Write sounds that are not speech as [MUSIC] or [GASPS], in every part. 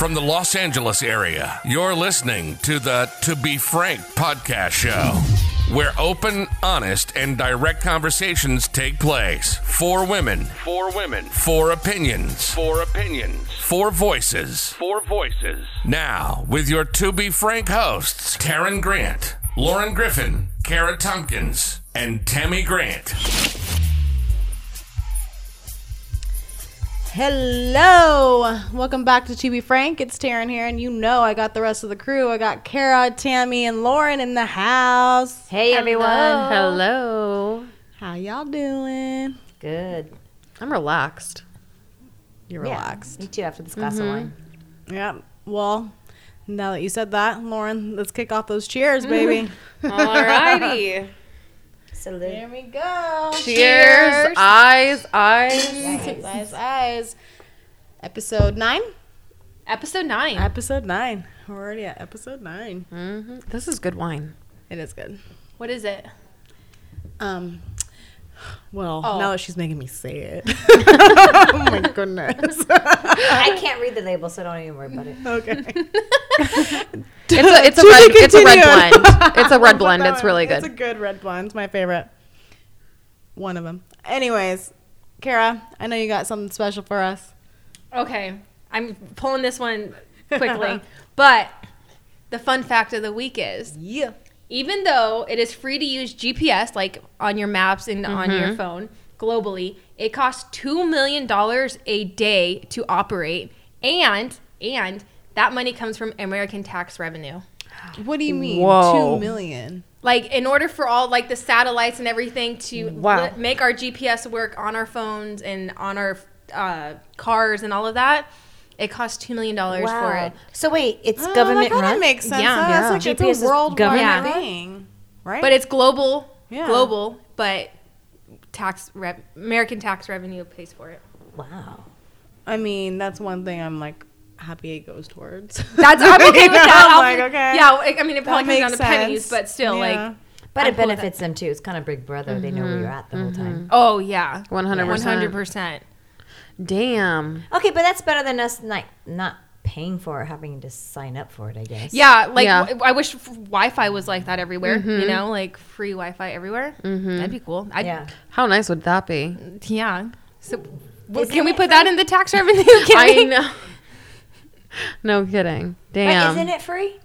from the Los Angeles area. You're listening to the To Be Frank podcast show, where open, honest, and direct conversations take place. Four women, four women, four opinions, four opinions, four voices, four voices. Now, with your To Be Frank hosts, Taryn Grant, Lauren Griffin, Carrah Tompkins, and Tammie Grant. Hello, welcome back to To Frank. It's Taryn here, and you know I got the rest of the crew. I got Carrah, Tammie, and Lauren in the house. Hey everyone. Hello. How y'all doing? Good. I'm relaxed. You're Yeah, relaxed. Me too after this glass of mm-hmm. wine. Yeah. Well, now that you said that, Lauren, let's kick off those cheers, baby. [LAUGHS] Alrighty. [LAUGHS] Salute. Here we go. Cheers. Eyes, eyes. Eyes, eyes. Episode nine. Episode nine. Episode nine. We're already at episode nine. hmm This is good wine. It is good. what is it? Um. Well, Oh. now that she's making me say it. [LAUGHS] oh my goodness. I can't read the label, so don't even worry about it. okay. [LAUGHS] It's a it's a red it's a red blend. It's a red [LAUGHS] blend. It's really good. It's a good. good red blend. It's my favorite. One of them. Anyways, Carrah, I know you got something special for us. Okay, I'm pulling this one quickly, but the fun fact of the week is Yeah. Even though it is free to use GPS, like on your maps and on Mm-hmm. your phone globally, it costs two million dollars a day to operate, and and that money comes from American tax revenue. What do you mean? Whoa. Two million. Like in order for all like the satellites and everything to Wow. li- make our GPS work on our phones and on our uh, cars and all of that, it costs two million dollars for it. So wait, it's Oh, government that run. makes sense. Yeah. Yeah. Yeah. That's like GPS it's is a worldwide government run? thing, right? But it's global, Yeah. global, but tax rev- American tax revenue pays for it. Wow. I mean, that's one thing I'm like happy it goes towards. That's I'm okay with [LAUGHS] that. I'm like, okay. Yeah, I I mean it That probably comes down makes to pennies, but still, Yeah. like, But I'm it benefits them too. It's kind of Big Brother. They know where mm-hmm. you're at the whole mm-hmm. time. oh yeah, 100%. one hundred percent. Damn. Okay, but that's better than us like not paying for it, having to sign up for it. I guess. Yeah, like Yeah. w- I wish f- Wi-Fi was like that everywhere. You mm-hmm. know, like free Wi-Fi everywhere. Mm-hmm. That'd be cool. I'd, Yeah. How nice would that be? yeah. So, w- Isn't can we it put that in the tax [LAUGHS] revenue? I we? know. No kidding. But Damn. isn't it free?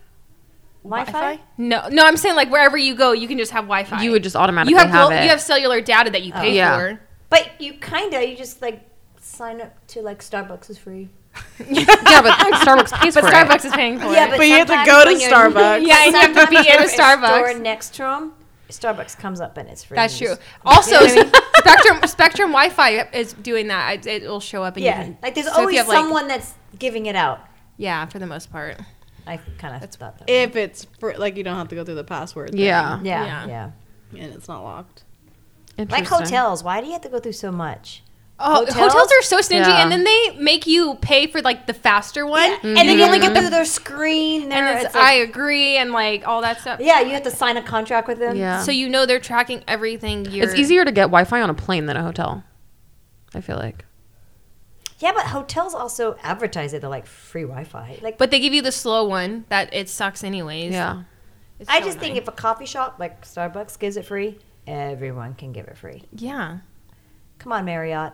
Wi-Fi? No, no. I'm saying like wherever you go, you can just have Wi-Fi. You would just automatically you have have glo- it. you have cellular data that you pay oh. yeah. for. But you kinda you just like sign up to like Starbucks is free. [LAUGHS] yeah, but Starbucks pays But for Starbucks it. is paying for Yeah, it. but, But you have to go to Starbucks. [LAUGHS] Yeah, and you have to be sometimes in a if it's Store next to them. Starbucks comes up and it's free. That's true. Also, You know I mean? [LAUGHS] Spectrum Spectrum Wi-Fi is doing that. It, will show up. And Yeah, you can, like there's so always have, like- someone that's giving it out. yeah, for the most part. I kind of thought that. if it's for, like you don't have to go through the password. thing, Yeah. yeah, Yeah. yeah, and it's not locked. Like hotels, why do you have to go through so much? Oh, Hotels? hotels? are so stingy, Yeah. and then they make you pay for like the faster one, And then you only get through their screen. There, and it's, it's I agree, and like all that stuff. yeah, you have to sign a contract with them. Yeah. So you know they're tracking everything. You're, it's easier to get Wi-Fi on a plane than a hotel. I feel like. yeah, but hotels also advertise it. They're like free Wi-Fi. Like, but they give you the slow one that it sucks anyways. Yeah. It's I so just think if a coffee shop like Starbucks gives it free, everyone can give it free. yeah. Come on, Marriott.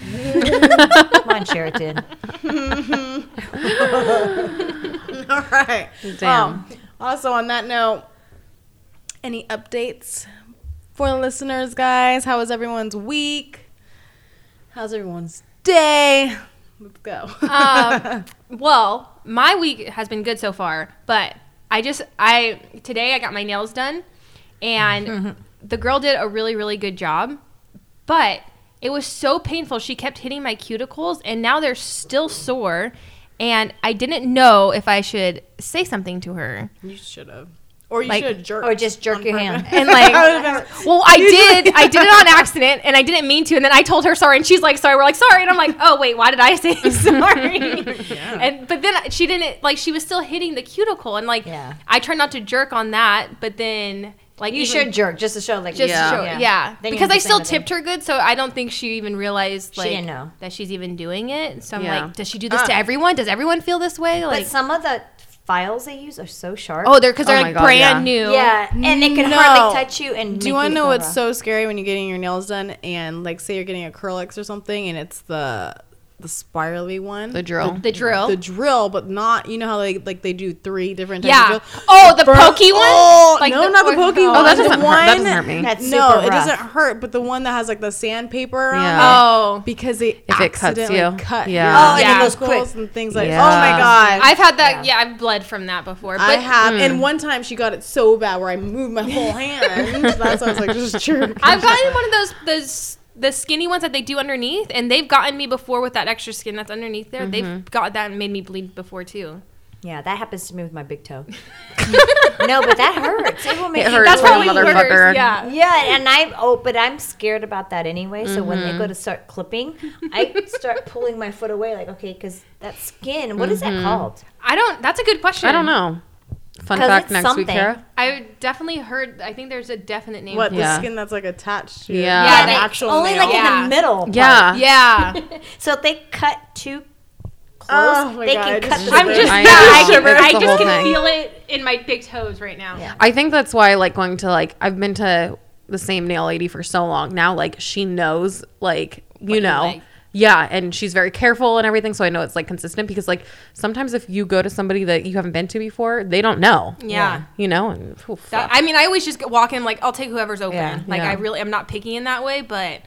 Come on, Sheraton. [LAUGHS] All right. Damn. Um, also, on that note, any updates for the listeners, guys? How was everyone's week? How's everyone's day? Let's go. um, [LAUGHS] well, my week has been good so far, but I just I today I got my nails done, and the girl did a really really good job, but it was so painful. She kept hitting my cuticles, and now they're still sore, and I didn't know if I should say something to her. you should have. Or you Like- should have jerked. Or just jerk your hand. And like, [LAUGHS] well, I [LAUGHS] did, I did it on [LAUGHS] accident, and I didn't mean to. And then I told her sorry, and she's like, "Sorry." We're like, "Sorry," and I'm like, "Oh wait, why did I say sorry?" And but then she didn't like. She was still hitting the cuticle, and like, Yeah. I tried not to jerk on that, but then Like You should jerk just to show like just Yeah. show, yeah. Then you Because I still tipped her good, so I don't think she even realized She didn't know. that she's even doing it. So I'm Yeah. like, does she do this to ah. everyone? Does everyone feel this way? Like, But some of the files they use are so sharp. oh, they're because they're Oh like God, brand yeah. new. yeah, and they can No. hardly touch you. And Do you want to know what's so scary when you're getting your nails done and like say you're getting acrylics or something and it's the the spirally one, The drill. The drill. the drill, but not you know how they like they do three different types yeah. of drill. Oh, the Burn- pokey one. Oh, Like no, the- not the or- pokey oh, one. that doesn't hurt. one, That doesn't hurt me. That's no, super it doesn't hurt. But the one that has like the sandpaper around Yeah. it, Oh, because they If it cuts accidentally you. cut Yeah. your Oh, and Yeah. it goes quick. and things like. Yeah. Oh my god. I've had that. Yeah. I've bled from that before. But I have, Hmm. and one time she got it so bad where I moved my whole [LAUGHS] hand. That's why I was like, just jerk. I've gotten one of those those the skinny ones that they do underneath, and they've gotten me before with that extra skin that's underneath there. Mm-hmm. They've got that and made me bleed before too. Yeah, that happens to me with my big toe. [LAUGHS] no, but that hurts. It will make It hurts That's probably motherfucker. Yeah. Yeah, and I oh, but I'm scared about that anyway. So when Mm-hmm. they go to start clipping, I start pulling my foot away, like okay, because that skin. What is that Mm-hmm. called? I don't. That's a good question. I don't know. Fun 'Cause fact it's next week. Carrah. I definitely heard. I think there's a definite name. what for the Yeah. skin that's like attached to your- Yeah. Yeah, an they- actual only nail. like in Yeah. the middle. part. Yeah. it. [LAUGHS] Yeah. So if they cut too close, Oh they God, I can just cut. I'm the just. I [LAUGHS] yeah. I, It's can, the I just can thing. feel it in my big toes right now. Yeah. I think that's why, like, going to like I've been to the same nail lady for so long now. Like, she knows, like, you you know, like. Yeah, and she's very careful and everything. So I know it's like consistent because, like, sometimes if you go to somebody that you haven't been to before, they don't know. Yeah. you know, and oof, That- I mean, I always just walk in like I'll take whoever's open. Yeah. like Yeah. I really, I'm not picky in that way, but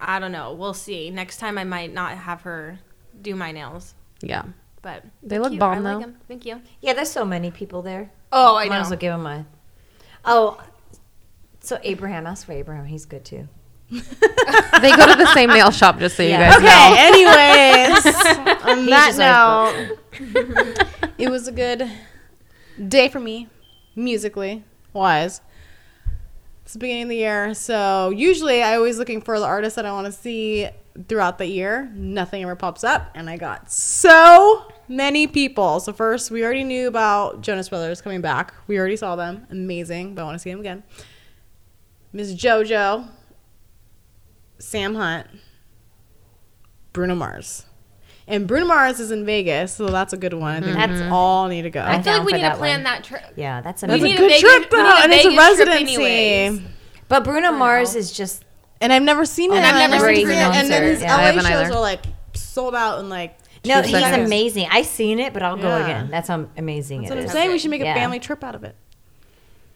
I don't know. We'll see. Next time I might not have her do my nails, yeah, but They look you. bomb, I though. like 'em. Thank you. Yeah, there's so many people there. Oh, I Might know. as well give him a. Oh, so Abraham asked for Abraham. He's good too. They go to the same nail shop. Just so you Yeah. guys Okay. Anyways, [LAUGHS] on He's that note, [LAUGHS] it was a good day for me, musically wise. It's the beginning of the year, so usually I always looking for the artists that I want to see throughout the year. Nothing ever pops up, and I got so many people. So first, we already knew about Jonas Brothers coming back. We already saw them, amazing, but I want to see them again. Miss JoJo, Sam Hunt, Bruno Mars. And Bruno Mars is in Vegas, so that's a good one. I think mm-hmm. That's- we all need to go. I feel like we need to that plan one. that trip. Yeah, that's We That's a need a good Vegas- trip, we need though, a and it's a Vegas trip residency. But Bruno Mars is just And I've never seen it. And I've never wanna seen see Bruno. And then concert. his Yeah, I LA haven't shows either. are like sold out and like. no, he's seconds. amazing. I've seen it, but I'll go Yeah. again. That's how amazing That's it what I'm is. saying. We should make a family trip out of it.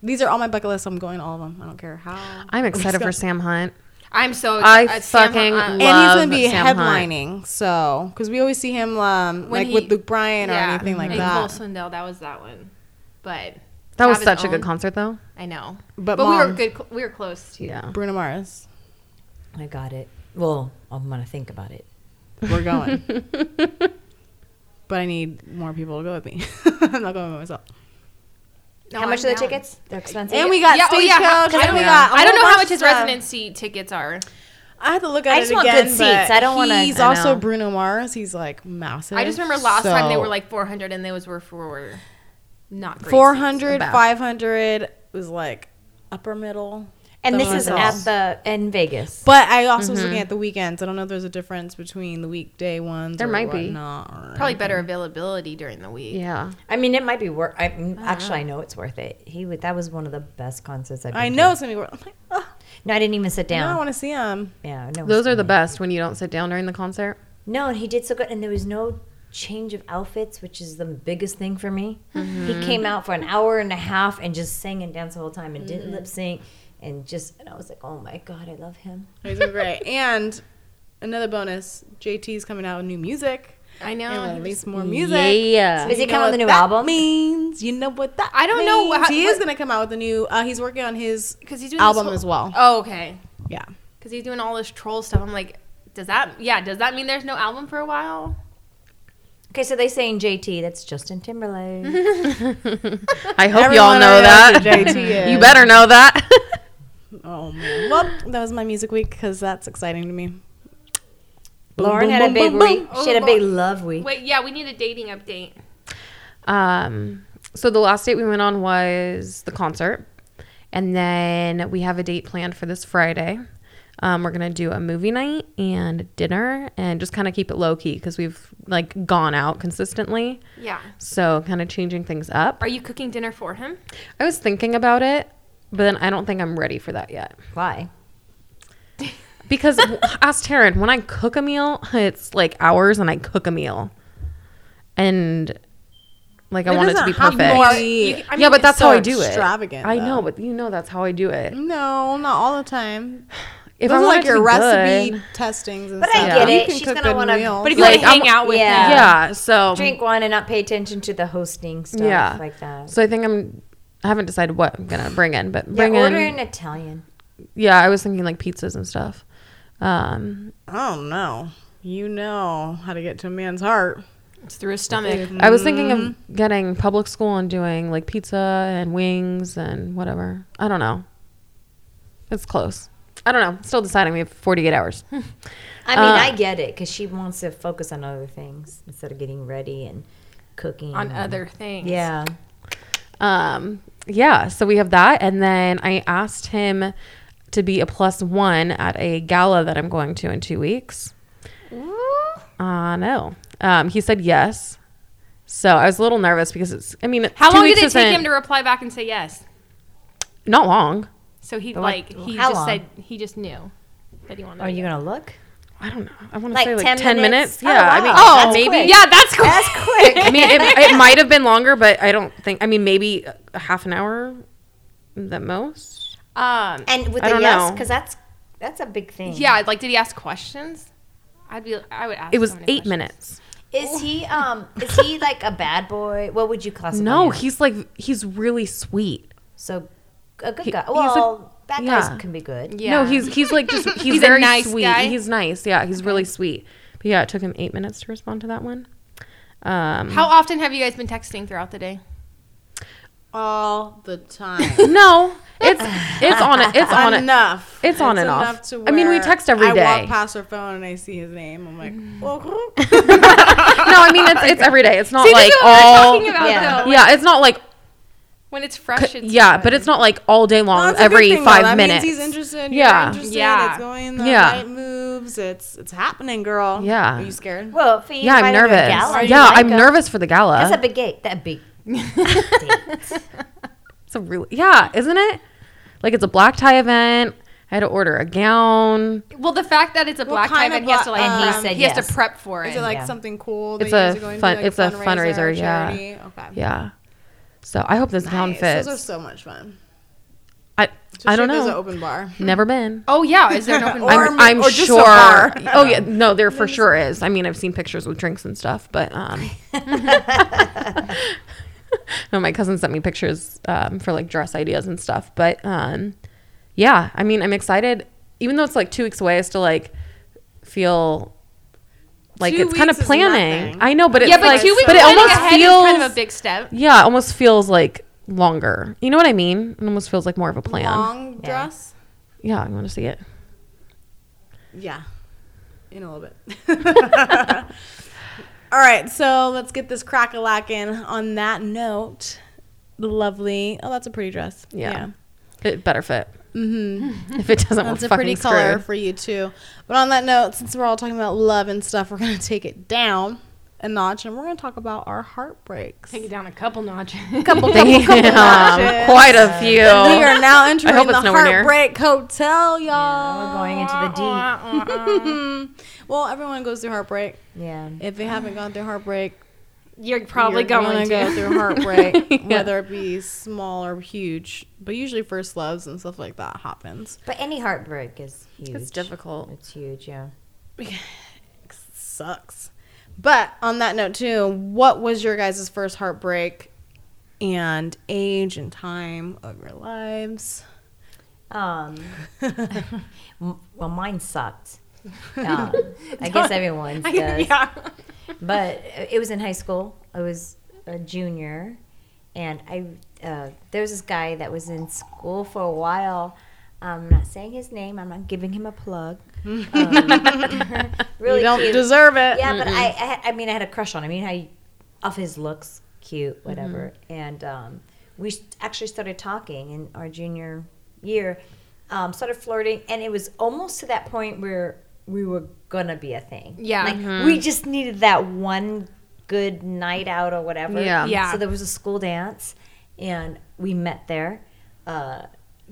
These are all my bucket lists. I'm going to all of them. I don't care how. I'm excited for. Sam Hunt. I'm so. I uh, Sam- fucking uh, love and he's gonna be Sam Hunt. headlining, so because we always see him um, like he- with Luke Bryan or anything like and that. Cole Swindell, that was that one. But That was have his such a good concert, though. I know, But but, we were good. We were close to. Yeah. Bruno Mars, I got it. Well, I'm gonna think about it. we're going. [LAUGHS] but I need more people to go with me. [LAUGHS] I'm not going by myself. No, how much I'm are the down. tickets? They're expensive. And we got Yeah, oh, yeah, how- I don't we know. got. a I don't know how much his stuff. residency tickets are. I have to look at I it just want again. good seats. I don't wanna- He's also know. Bruno Mars. He's like massive. I just remember last time they were like 400 and those were for not great 400, About. 500 was like upper middle. And this is at the in Vegas. But I also was looking mm-hmm. at the weekends. I don't know if there's a difference between the weekday ones. There or might be. whatnot, or Probably better availability during the week. Yeah. I mean, it might be worth. I mm, actually I know it's worth it. He would. That was one of the best concerts I've. Been I know To. it's gonna be. worth- I'm like, oh, No, I didn't even sit now I down. want to see him. yeah, no. Those are the best when you don't sit down during the concert. No, and he did so good, and there was no change of outfits, which is the biggest thing for me. He mm-hmm. came out for an hour and a half and just sang and danced the whole time and didn't mm-hmm. lip sync, and just and I was like, oh my god, I love him. He's great. [LAUGHS] and another bonus: JT's coming out with new music. I know. And he release more music. Yeah. Is he You know coming with a new that album? Means you know what that? I don't know means. what- he what- is gonna come out with a new. Uh, he's working on his 'Cause he's doing album whole- as well. Oh, okay. Yeah. Because he's doing all this troll stuff. I'm like, does that? Yeah. Does that mean there's no album for a while? Okay, so they saying JT, that's Justin Timberlake. [LAUGHS] [LAUGHS] I hope Everyone y'all know already that. knows who JT you better know that. Oh man. Well, that was my music week because that's exciting to me. Boom, Lauren boom, had a big boom, week. boom. She had a big love week. Wait, yeah. We need a dating update. Um, so the last date we went on was the concert, And then we have a date planned for this Friday. Um, we're gonna do a movie night and dinner, and just kind of keep it low key because we've like gone out consistently. Yeah. So kind of changing things up. Are you cooking dinner for him? I was thinking about it, but then I don't think I'm ready for that yet. Why? Because [LAUGHS] ask Taryn, when I cook a meal, it's like hours and I cook a meal. And like I want it to be perfect. to Or be- you- I yeah, but that's so how I do it. extravagant, I though. know, but you know that's how I do it. No, not all the time. If Those I are want like your recipe good- testings and But stuff. I get You it. can She's gonna wanna- meals. But if you Like, want to hang I'm- out with yeah. them, yeah, so Drink one and not pay attention to the hosting stuff yeah, like that. So I think I'm. I haven't decided what I'm gonna bring in, but yeah, bring order in. in Italian. Yeah, I was thinking like pizzas and stuff. Um, Oh no, you know how to get to a man's heart. it's through his stomach. I was thinking Mm-hmm. of getting public school and doing like pizza and wings and whatever. I don't know. It's close. I don't know. Still deciding. We have 48 hours. [LAUGHS] I mean, Uh, I get it because she wants to focus on other things instead of getting ready and cooking on and- other things. Yeah. Um, yeah. So we have that, and then I asked him to be a plus one at a gala that I'm going to in two weeks. Uh no. Um, he said yes. So I was a little nervous because it's. I mean, How two long did it take him to reply back and say yes? Not long. So he But like he how just long? said he just knew that he wanted. Are to you gonna look? I don't know. I want to Like say like 10 10, minutes. minutes? Oh, Yeah. I mean, oh, That's maybe. quick. Yeah, that's cool. That's quick. I mean, it, [LAUGHS] it might have been longer, but I don't think. I mean, maybe a half an hour, the most. Um, and with I the yes, because that's that's a big thing. yeah, like did he ask questions? I'd be. I would ask. It was so eight questions. minutes. Is he um is he like a bad boy? What would you classify? No, him? he's like he's really sweet. so a good he- guy. he's a- Well, bad yeah. guys can be good. Yeah. No, he's he's like just [LAUGHS] he's, He's a very nice sweet. guy? He's nice. Yeah, he's really sweet. But yeah, it took him eight minutes to respond to that one. Um, How often have you guys been texting throughout the day? all the time. [LAUGHS] no, it's [LAUGHS] it's on it. It's on it. enough. It's on and off. to I mean, we text every I day. walk past her phone and I see his name. I'm like, well, No, I mean it's it's every day. It's not See, like this is what we're all. about Yeah. though. Yeah, it's not like When it's fresh, it's yeah, fun. but it's not like all day long, That's every thing, five that minutes. Means he's interested. Yeah. Interested. Yeah. It's going the Yeah. right moves. It's it's happening, girl. Yeah. Are you scared? Well, if he Yeah, I'm invited her to a nervous. gala, yeah, like I'm him. nervous for the gala. That's a big gate. That big. [LAUGHS] It's a really yeah, isn't it? Like it's a black tie event. I had to order a gown. Well, the fact that it's a black tie kind of event, he has to bla- like. And he prep- said he has to prep for it. Is it like Yeah. something cool? That It's you guys a are going fun- To, like it's a fundraiser, yeah. charity? Okay. Yeah. So I hope this gown Nice. fits. Those are so much fun. I I don't Especially if There's an know. open bar. Never been. oh yeah, is there an [LAUGHS] open bar? I'm, I'm or just a sure. bar. Oh yeah, no, there for sure is. I mean, I've seen pictures with drinks and stuff, but um, [LAUGHS] no, my cousin sent me pictures um, for like dress ideas and stuff. But um, yeah, I mean, I'm excited. Even though it's like two weeks away, I still like feel like Two it's kind of planning. I know, but it's yeah, but like, two weeks but it almost ahead feels is kind of a big step. yeah, it almost feels like longer. You know what I mean? It almost feels like more of a plan. Long Yeah. dress. Yeah, I want to see it. Yeah. In a little bit. [LAUGHS] All right, so let's get this crack a lacking. On that note, the lovely. Oh, that's a pretty dress. Yeah. It better fit. Mm-hmm. If it doesn't, That's we're a fucking pretty color for you too. But on that note, since we're all talking about love and stuff, we're gonna take it down a notch, and we're gonna talk about our heartbreaks. Take it down a couple notches. [LAUGHS] couple, couple, Damn, couple notches. [LAUGHS] quite a few. We are now entering hope the it's nowhere near. heartbreak hotel, y'all. Yeah, We're going into the deep. [LAUGHS] Well, everyone goes through heartbreak. Yeah. If they haven't gone through heartbreak, You're probably you're going gonna go through [LAUGHS] heartbreak, whether it be small or huge. But usually, first loves and stuff like that happens. But any heartbreak is huge. It's difficult. It's huge, yeah. Sucks. But on that note, too, what was your guys' first heartbreak and age and time of your lives? Um, [LAUGHS] [LAUGHS] well, mine sucked. Um, I guess everyone's does. yeah. But it was in high school. I was a junior, and I uh, there was this guy that was in school for a while. I'm not saying his name. I'm not giving him a plug. [LAUGHS] Um, [LAUGHS] really you don't cute. deserve it. Yeah, but I, I, had, I mean, I had a crush on him. I mean, how you, off his looks, cute, whatever. And um, we actually started talking in our junior year. Um, started flirting, and it was almost to that point where we were gonna be a thing. Yeah. like we just needed that one good night out or whatever. Yeah. Yeah. So there was a school dance, and we met there. Uh,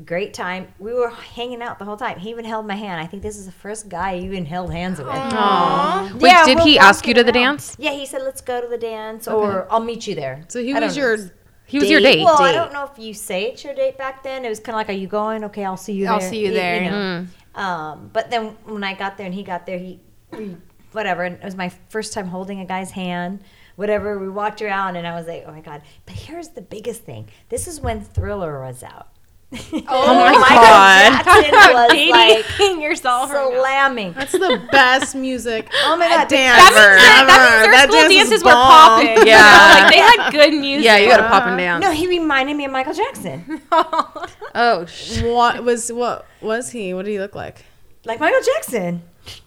great time. We were hanging out the whole time. He even held my hand. I think this is the first guy I even held hands with. Aww. Wait, Yeah, did we're he ask you to the around. dance? Yeah, he said, "Let's go to the dance, or I'll meet you there." So he I was your know. He was your date. Well, I don't know if you say it's your date back then. It was kind of like, "Are you going? Okay, I'll see you I'll there." see you Y- there. know. Um, but then when I got there and he got there, he, we, whatever. And it was my first time holding a guy's hand. Whatever. We walked around, and I was like, "Oh my god!" But here's the biggest thing. This is when Thriller was out. Oh, oh my Michael God. Jackson was like [LAUGHS] yourself. slamming. That's the best music. [LAUGHS] Oh my god! dance. That means, Ever, that, that means their That school dance is dances were bomb. popping. you know? Yeah. [LAUGHS] like they had good music. Yeah, you gotta pop and dance. No, he reminded me of Michael Jackson. Oh. oh, sh- What was what was he? What did he look like? Like Michael Jackson.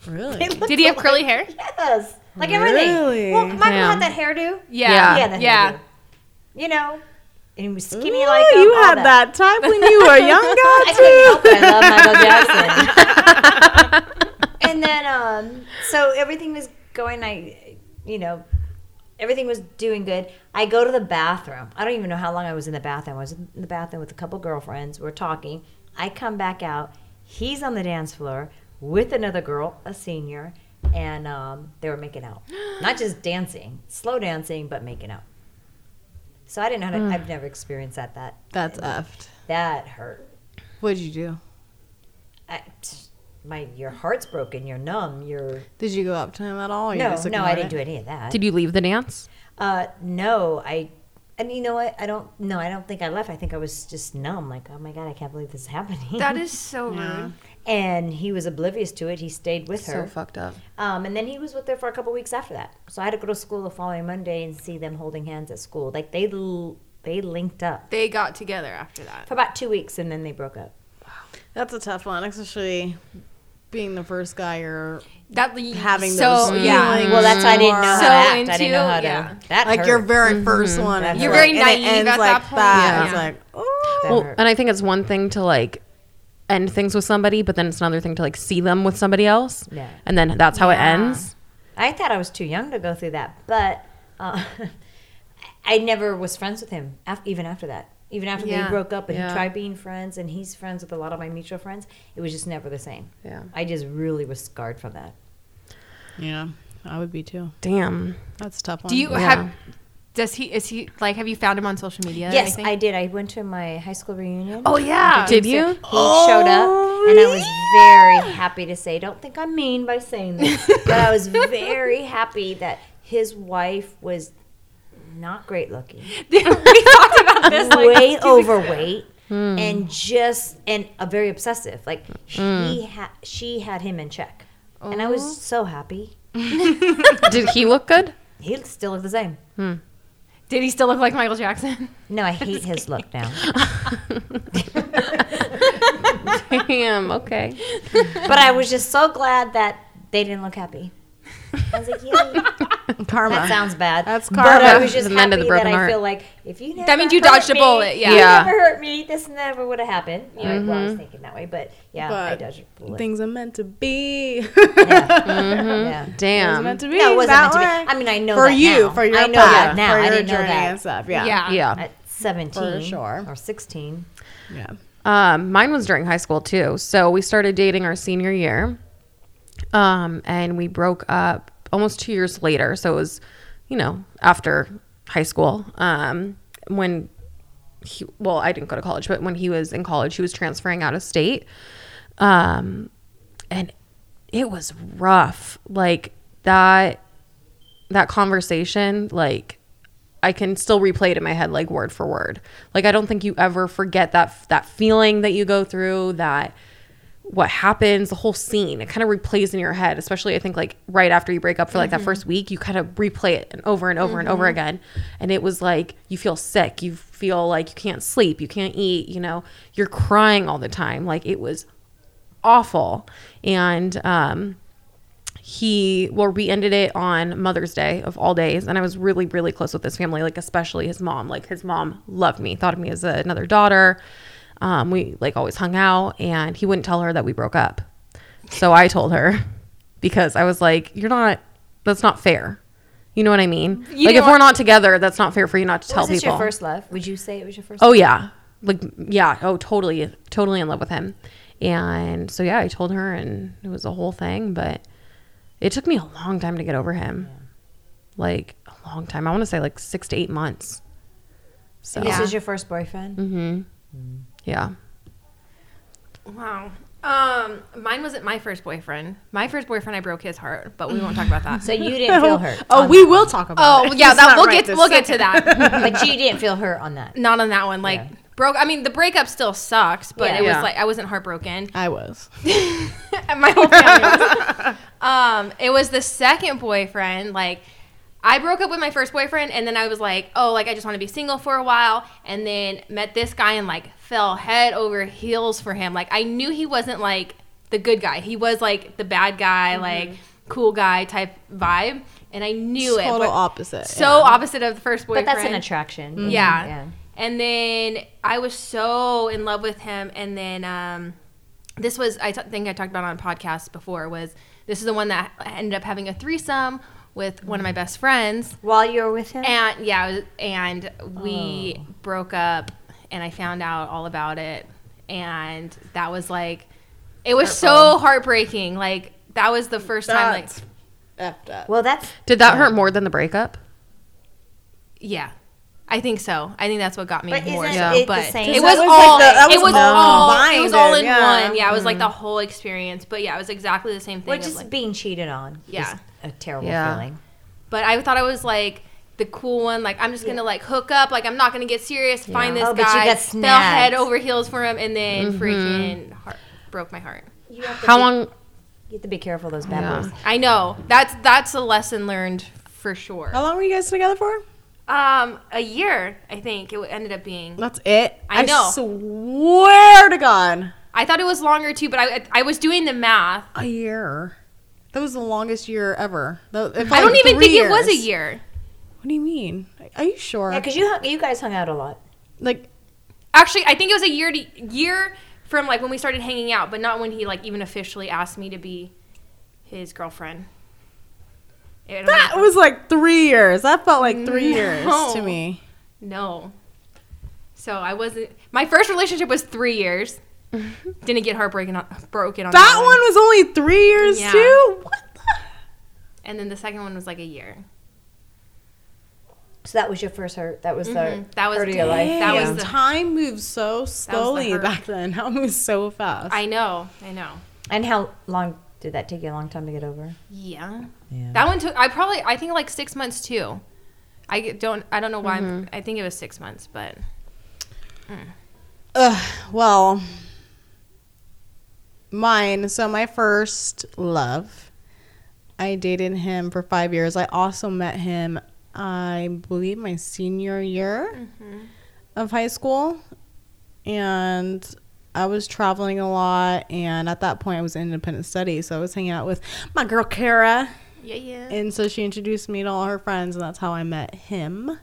Really? Did he have like- curly hair? Yes. Like everything. Well, Michael Damn. had that hairdo. Yeah. Yeah, that Yeah. hairdo. You know, and he was skinny Ooh, like him, you had that. type when you were [LAUGHS] young, I couldn't help it. I love Michael Jackson. [LAUGHS] and then, um, so everything was going. I, you know, everything was doing good. I go to the bathroom. I don't even know how long I was in the bathroom. I was in the bathroom with a couple girlfriends. We're talking. I come back out. He's on the dance floor with another girl, a senior, and um, they were making out. Not just dancing, slow dancing, but making out. So I didn't know how to. I've never experienced that. That That's effed. that hurt. What'd you do? I, my your heart's broken. You're numb. You're Did you go up to him at all? or you no, no. I ignored didn't it? do any of that. did you leave the dance? Uh, no, I. And you know what? I don't. No, I don't think I left. I think I was just numb. Like, oh my god, I can't believe this is happening. That is [LAUGHS] so rude. And he was oblivious to it. He stayed with her. So fucked up. Um, and then he was with her for a couple weeks after that. So I had to go to school the following Monday and see them holding hands at school. Like they l- they linked up They got together after that. for about two weeks, and then they broke up. Wow. That's a tough one, especially being the first guy you're That having so those yeah. feelings Well, that's why I didn't know how So to act. I didn't know how to. yeah. That like hurt. your very 1st one. That You're like- very and it naive ends at like that point. That. Yeah. It's like, oh. That Well, hurt. and I think it's one thing to like end things with somebody, but then it's another thing to like see them with somebody else. Yeah. And then that's how it ends. I thought I was too young to go through that, but uh, [LAUGHS] I never was friends with him af- even after that. Even after Yeah. they broke up and Yeah. he tried being friends and he's friends with a lot of my mutual friends, it was just never the same. Yeah. I just really was scarred from that. Yeah, I would be too. Damn. That's a tough one. Do you Yeah. have? Does he? Is he like? Have you found him on social media? or yes, anything? I did. I went to my high school reunion. Oh yeah. Did you? He showed up, oh, and I was very happy to say, don't think I'm mean by saying this, [LAUGHS] but I was very happy that his wife was not great looking. [LAUGHS] we talked about this. Like, way two weeks ago. overweight hmm. and just and a very obsessive. Like he had, hmm. she had him in check, and I was oh. so happy. [LAUGHS] Did he look good? He still looked the same. Hmm. Did he still look like Michael Jackson? No, I [LAUGHS] hate his look now. [LAUGHS] Damn. Okay. But I was just so glad that they didn't look happy. I was like, yay. [LAUGHS] karma? That sounds bad. That's But I karma. was just The mend of happy the broken that I heart. feel like if you never That means you hurt dodged a bullet, yeah. You Yeah. never hurt me. This never would have happened. You know, well, I was thinking that way, but yeah, I dodged a bullet. Things are meant to be. yeah. [LAUGHS] It was Damn. meant to be. No, it wasn't meant to be. I mean, I know for that you, now. for your I know path, that now. for I didn't know that and stuff. Yeah, Yeah. Yeah. at 17 sure. or 16. yeah. Um, mine was during high school too. So we started dating our senior year. Um, and we broke up almost two years later. So it was, you know, after high school. Um, when he, well, I didn't go to college, but when he was in college, he was transferring out of state. Um, and it was rough. Like that, that conversation, like I can still replay it in my head like word for word. Like I don't think you ever forget that that feeling that you go through, that what happens, the whole scene. It kind of replays in your head, especially I think like right after you break up for like that first week, you kind of replay it and over and over and over again. And it was like you feel sick, you feel like you can't sleep, you can't eat, you know, you're crying all the time. Like it was awful. And um he well we ended it on mother's day of all days and i was really really close with his family like especially his mom like his mom loved me thought of me as a, another daughter um, we like always hung out and he wouldn't tell her that we broke up so i told her [LAUGHS] because i was like you're not that's not fair you know what i mean like if we're not together that's not fair for you not to tell was people your first love? Would you say it was your first? Oh yeah. Like yeah, oh totally totally in love with him. And so yeah, I told her and it was a whole thing, but it took me a long time to get over him. Like a long time. I want to say like 6 to 8 months. So This is your first boyfriend. Yeah. Wow. Um, mine wasn't my first boyfriend. My first boyfriend, I broke his heart, but we won't talk about that. [LAUGHS] So you didn't feel hurt. Oh, we that will talk about oh it. yeah, It's that not we'll right get this we'll get to that. one. [LAUGHS] but you didn't feel hurt on that. Not on that one. Like Yeah. broke. I mean, the breakup still sucks, but Yeah. it was Yeah. like I wasn't heartbroken. I was. [LAUGHS] my whole family was. um, it was the second boyfriend. Like, I broke up with my first boyfriend, and then I was like, oh, like I just want to be single for a while, and then met this guy and like fell head over heels for him. Like, I knew he wasn't like the good guy. He was like the bad guy, mm-hmm. like cool guy type vibe, and I knew it. Total opposite. So yeah. opposite of the first But boyfriend. that's an attraction. Mm-hmm. Yeah. Yeah. And then I was so in love with him. And then um, this was, I t- think I talked about on podcasts before, was this is the one that ended up having a threesome with one of my mm-hmm. best friends. While you were with him. And yeah, was- and we oh. broke up and I found out all about it. And that was like, it was so heartbreaking. Like, that was the first time, like, That's effed up. well, that's Did that hurt more than the breakup? yeah. I think so. I think that's what got me But more isn't so. it the but same- it That was was like all. the- that it was was all all. It was all in in, yeah. one. Yeah, it was like the mm-hmm. whole experience. But yeah, it was exactly the same thing. well, of, just like- being cheated on. Yeah. is a terrible Yeah. feeling. but I thought I was like the cool one. Like I'm just gonna like hook up. Like I'm not gonna get serious. Find this Oh, but you guy. got fell head over heels for him, and then freaking heart, broke my heart. You have to How be, long You have to be careful of those bad Yeah. boys. I know that's that's a lesson learned for sure. How long were you guys together for? Um, a year I think it ended up being. That's it. I know. swear to God, I thought it was longer too, but I I was doing the math. a year. That was the longest year ever. That- it I don't even three think it was a year. What do you mean? Are you sure? Yeah, because you hung, you guys hung out a lot. like Actually, I think it was a year to year from like when we started hanging out, but not when he like even officially asked me to be his girlfriend. I that know. was like three years. That felt like three years to me. no. So I wasn't. My first relationship was three years. [LAUGHS] Didn't get heartbroken on, broken on That one was only three years Yeah. too. What? The? and then the second one was like a year. So that was your first hurt. That was the Mhm. That was- hurt of your life. That was the- time moves so slowly hurt. back then. How it moves so fast. I know. I know. And how long did that take you? A long time to get over? Yeah. Yeah. That one took. I probably. I think like six months too. I don't. I don't know why. I'm, I think it was six months, but Ugh, well, mine. So my first love, I dated him for five years. I also met him, I believe, my senior year mm-hmm. of high school, and I was traveling a lot. And at that point, I was in independent study, so I was hanging out with my girl Carrah. yeah, yeah. And so she introduced me to all her friends, and that's how I met him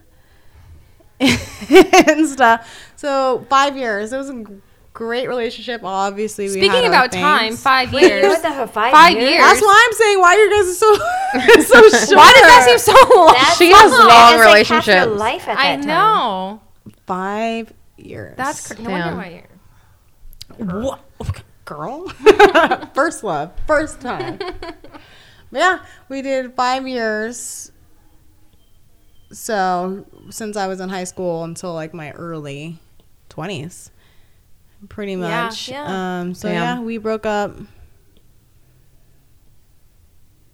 [LAUGHS] and stuff. So five years. It was a great relationship. Obviously, we Speaking had about things. time, five Wait, you years. were with her five, Five years? years. That's why I'm saying why you guys are so [LAUGHS] so short. Why does that seem so long? That's She has long. long That's like half your relationships. life at that I time. know. five years? That's cr- no Damn. wonder why you're. what girl. [LAUGHS] first love, first time. [LAUGHS] Yeah, we did five years. So since I was in high school until like my early twenties, pretty Yeah, much. yeah. Um. So Damn. yeah, we broke up.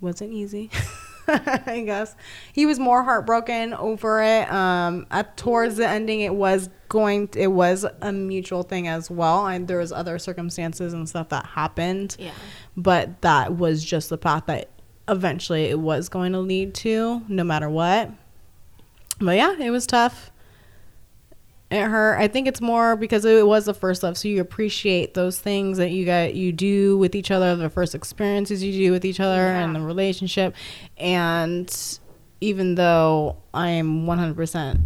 Wasn't easy. [LAUGHS] I guess he was more heartbroken over it. Um, at towards the ending, it was going. it was a mutual thing as well, and there was other circumstances and stuff that happened Yeah. but that was just the path that eventually it was going to lead to no matter what but yeah it was tough it hurt. I think it's more because it was the first love, so you appreciate those things that you got you do with each other, the first experiences you do with each other, and the relationship. And even though I am one hundred percent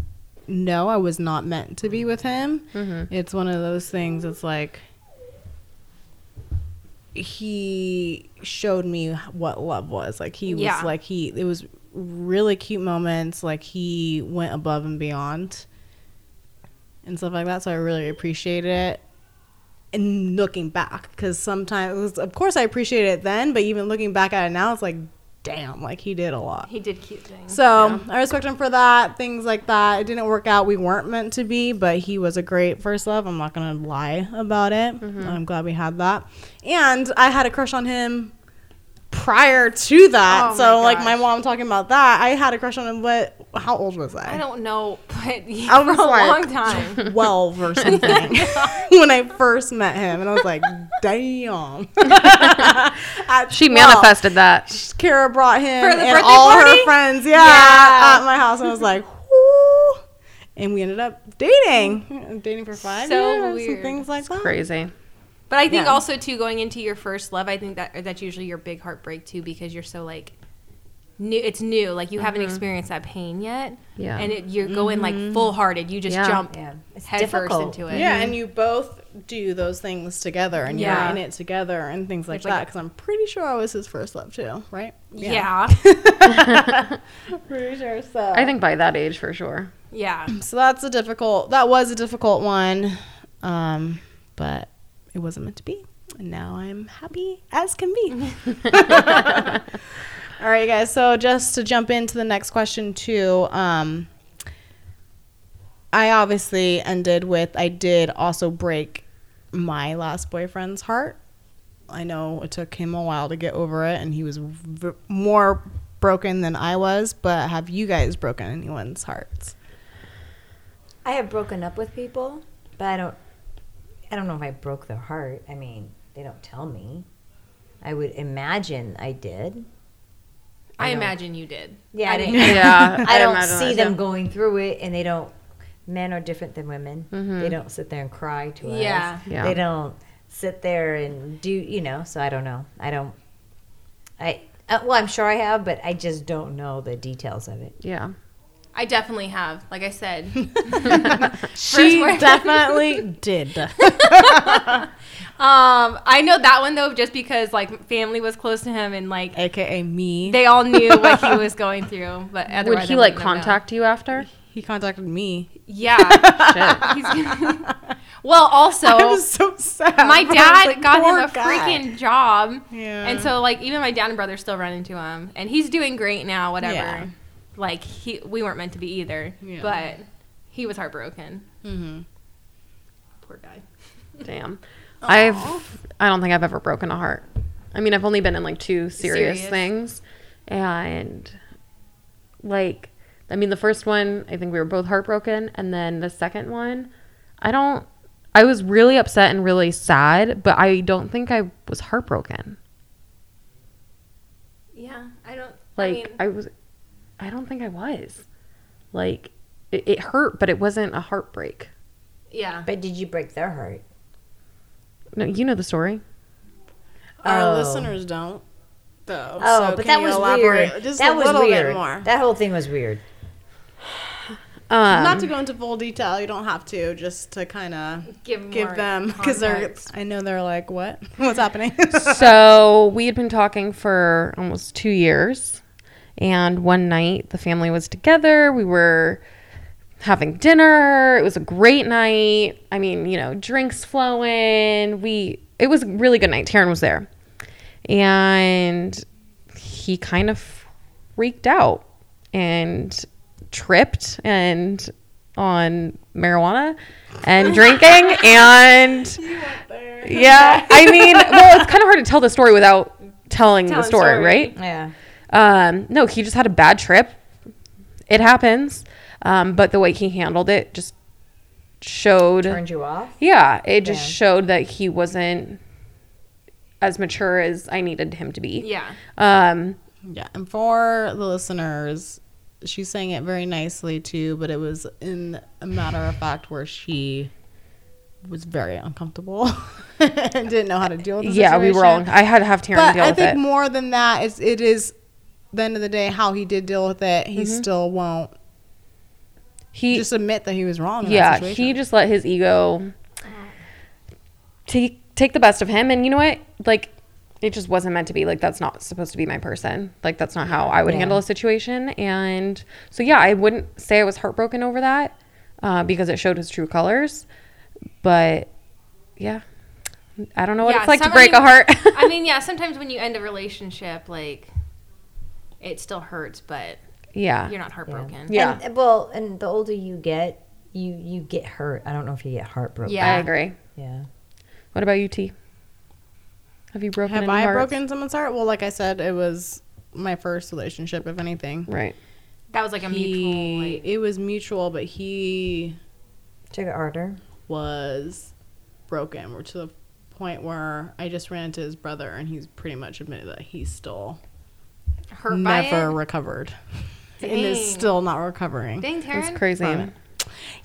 no, I was not meant to be with him. Mm-hmm. It's one of those things. It's like he showed me what love was. Like he was Yeah. like he. It was really cute moments. Like he went above and beyond and stuff like that. So I really appreciated it. And looking back, because sometimes, of course, I appreciated it then, but even looking back at it now, it's like, damn, like he did a lot. He did cute things. So I respect him for that. Things like that. It didn't work out. We weren't meant to be, but he was a great first love. I'm not gonna lie about it. Mm-hmm. I'm glad we had that. And I had a crush on him prior to that. Oh so my like my mom talking about that, I had a crush on him. But how old was I? I don't know, but [LAUGHS] I was for a like long time. [LAUGHS] 12 or [LAUGHS] something when I first met him. And I was like, damn. She 12. manifested that. Carrah brought him and all party? her friends, yeah, Yeah. at my house. And I was like, whoo. And we ended up dating. Dating for five So years. weird. And things like that. Crazy. But I think Yeah. also too going into your first love, I think that that's usually your big heartbreak too because you're so like new. It's new, like you haven't mm-hmm. experienced that pain yet. Yeah. and it, you're going like mm-hmm. full hearted. You just Yeah. jump Yeah, it's head first difficult. into it. Yeah, mm-hmm. and you both do those things together and Yeah. you're in it together and things like It's like that. a- Because I'm pretty sure I was his first love too, right? yeah, [LAUGHS] [LAUGHS] Pretty sure so. I think by that age, for sure. yeah. so. That's a difficult, that was a difficult one. Um, but it wasn't meant to be. And now I'm happy as can be. [LAUGHS] All right, guys. So just to jump into the next question too, um, I obviously ended with I did also break my last boyfriend's heart. I know it took him a while to get over it, and he was v- more broken than I was. But have you guys broken anyone's hearts? I have broken up with people, but I don't. I don't know if I broke their heart. I mean, they don't tell me. I would imagine I did. I, I imagine you did. Yeah, I I didn't. didn't- Yeah. [LAUGHS] I don't imagine see that, them too. going through it, and they don't. Men are different than women. They don't sit there and cry to us. Yeah. Yeah. They don't sit there and do. You know. So I don't know. I don't. I uh, well, I'm sure I have, but I just don't know the details of it. Yeah. I definitely have. Like I said, [LAUGHS] She definitely did. [LAUGHS] [LAUGHS] um, I know that one though, just because like family was close to him and like AKA me. they all knew what he was going through. But Would he like wouldn't contact you after? he contacted me. Yeah. Shit. He's gonna- well, also, I was so sad. my dad like, got him poor a guy. freaking job. Yeah. And so, like, even my dad and brother still run into him, and he's doing great now. Whatever. Yeah. Like he, we weren't meant to be either. Yeah. But he was heartbroken. Mm-hmm. Poor guy. [LAUGHS] Damn. I've I don't think I've ever broken a heart. I mean, I've only been in like two serious, Serious. things. And like I mean, the first one, I think we were both heartbroken, and then the second one, I don't I was really upset and really sad, but I don't think I was heartbroken. Yeah, I don't. Like I mean, I, was I don't think I was. Like it, it hurt, but it wasn't a heartbreak. yeah. But did you break their heart? No, you know the story. Our Oh. listeners don't. Though. Oh, So but can that you was elaborate weird. Just that a was little weird. bit more. That whole thing was weird. Um, Not to go into full detail. You don't have to. Just to kind of Give give them because they're. I know they're like, what? [LAUGHS] What's happening? so we had been talking for almost two years and one night the family was together. We were having dinner. It was a great night. I mean you know drinks flowing. We it was a really good night. Taryn was there. And he kind of freaked out and tripped and on marijuana and [LAUGHS] drinking and [LAUGHS] yeah, I mean, well, it's kind of hard to tell the story without telling the story, story. right? Yeah. Um, no, he just had a bad trip. It happens, um, but the way he handled it just showed. Turned you off? Yeah, it just Yeah. showed that he wasn't as mature as I needed him to be. Yeah. Um, yeah. And for the listeners, she sang it very nicely too, but it was in a matter of fact where she was very uncomfortable [LAUGHS] and didn't know how to deal with the Yeah, we were all. I had to have Taryn But deal I with think it. more than that, it's, it is the end of the day how he did deal with it. He Mm-hmm. still won't he just admit that he was wrong. In yeah that situation. he just let his ego take take the best of him and you know what like it just wasn't meant to be like that's not supposed to be my person like that's not how i would Yeah. handle a situation and so yeah i wouldn't say i was heartbroken over that uh, because it showed his true colors but yeah i don't know what Yeah, it's like to break a heart I mean, [LAUGHS] yeah, sometimes when you end a relationship, like it still hurts, but yeah you're not heartbroken. Yeah. And, well, and the older you get, you you get hurt. I don't know if you get heartbroken. Yeah. i agree Yeah. what about you t have you broken Have any I hearts? broken someone's heart? Well, like I said, it was my first relationship, if anything. right That was like a mutual. Like, it was mutual, but he Took it harder. was broken. We're to the point where I just ran into his brother, and he's pretty much admitted that he's still hurt never by it. recovered, and is still not recovering. Dang, Taryn. that's crazy from it.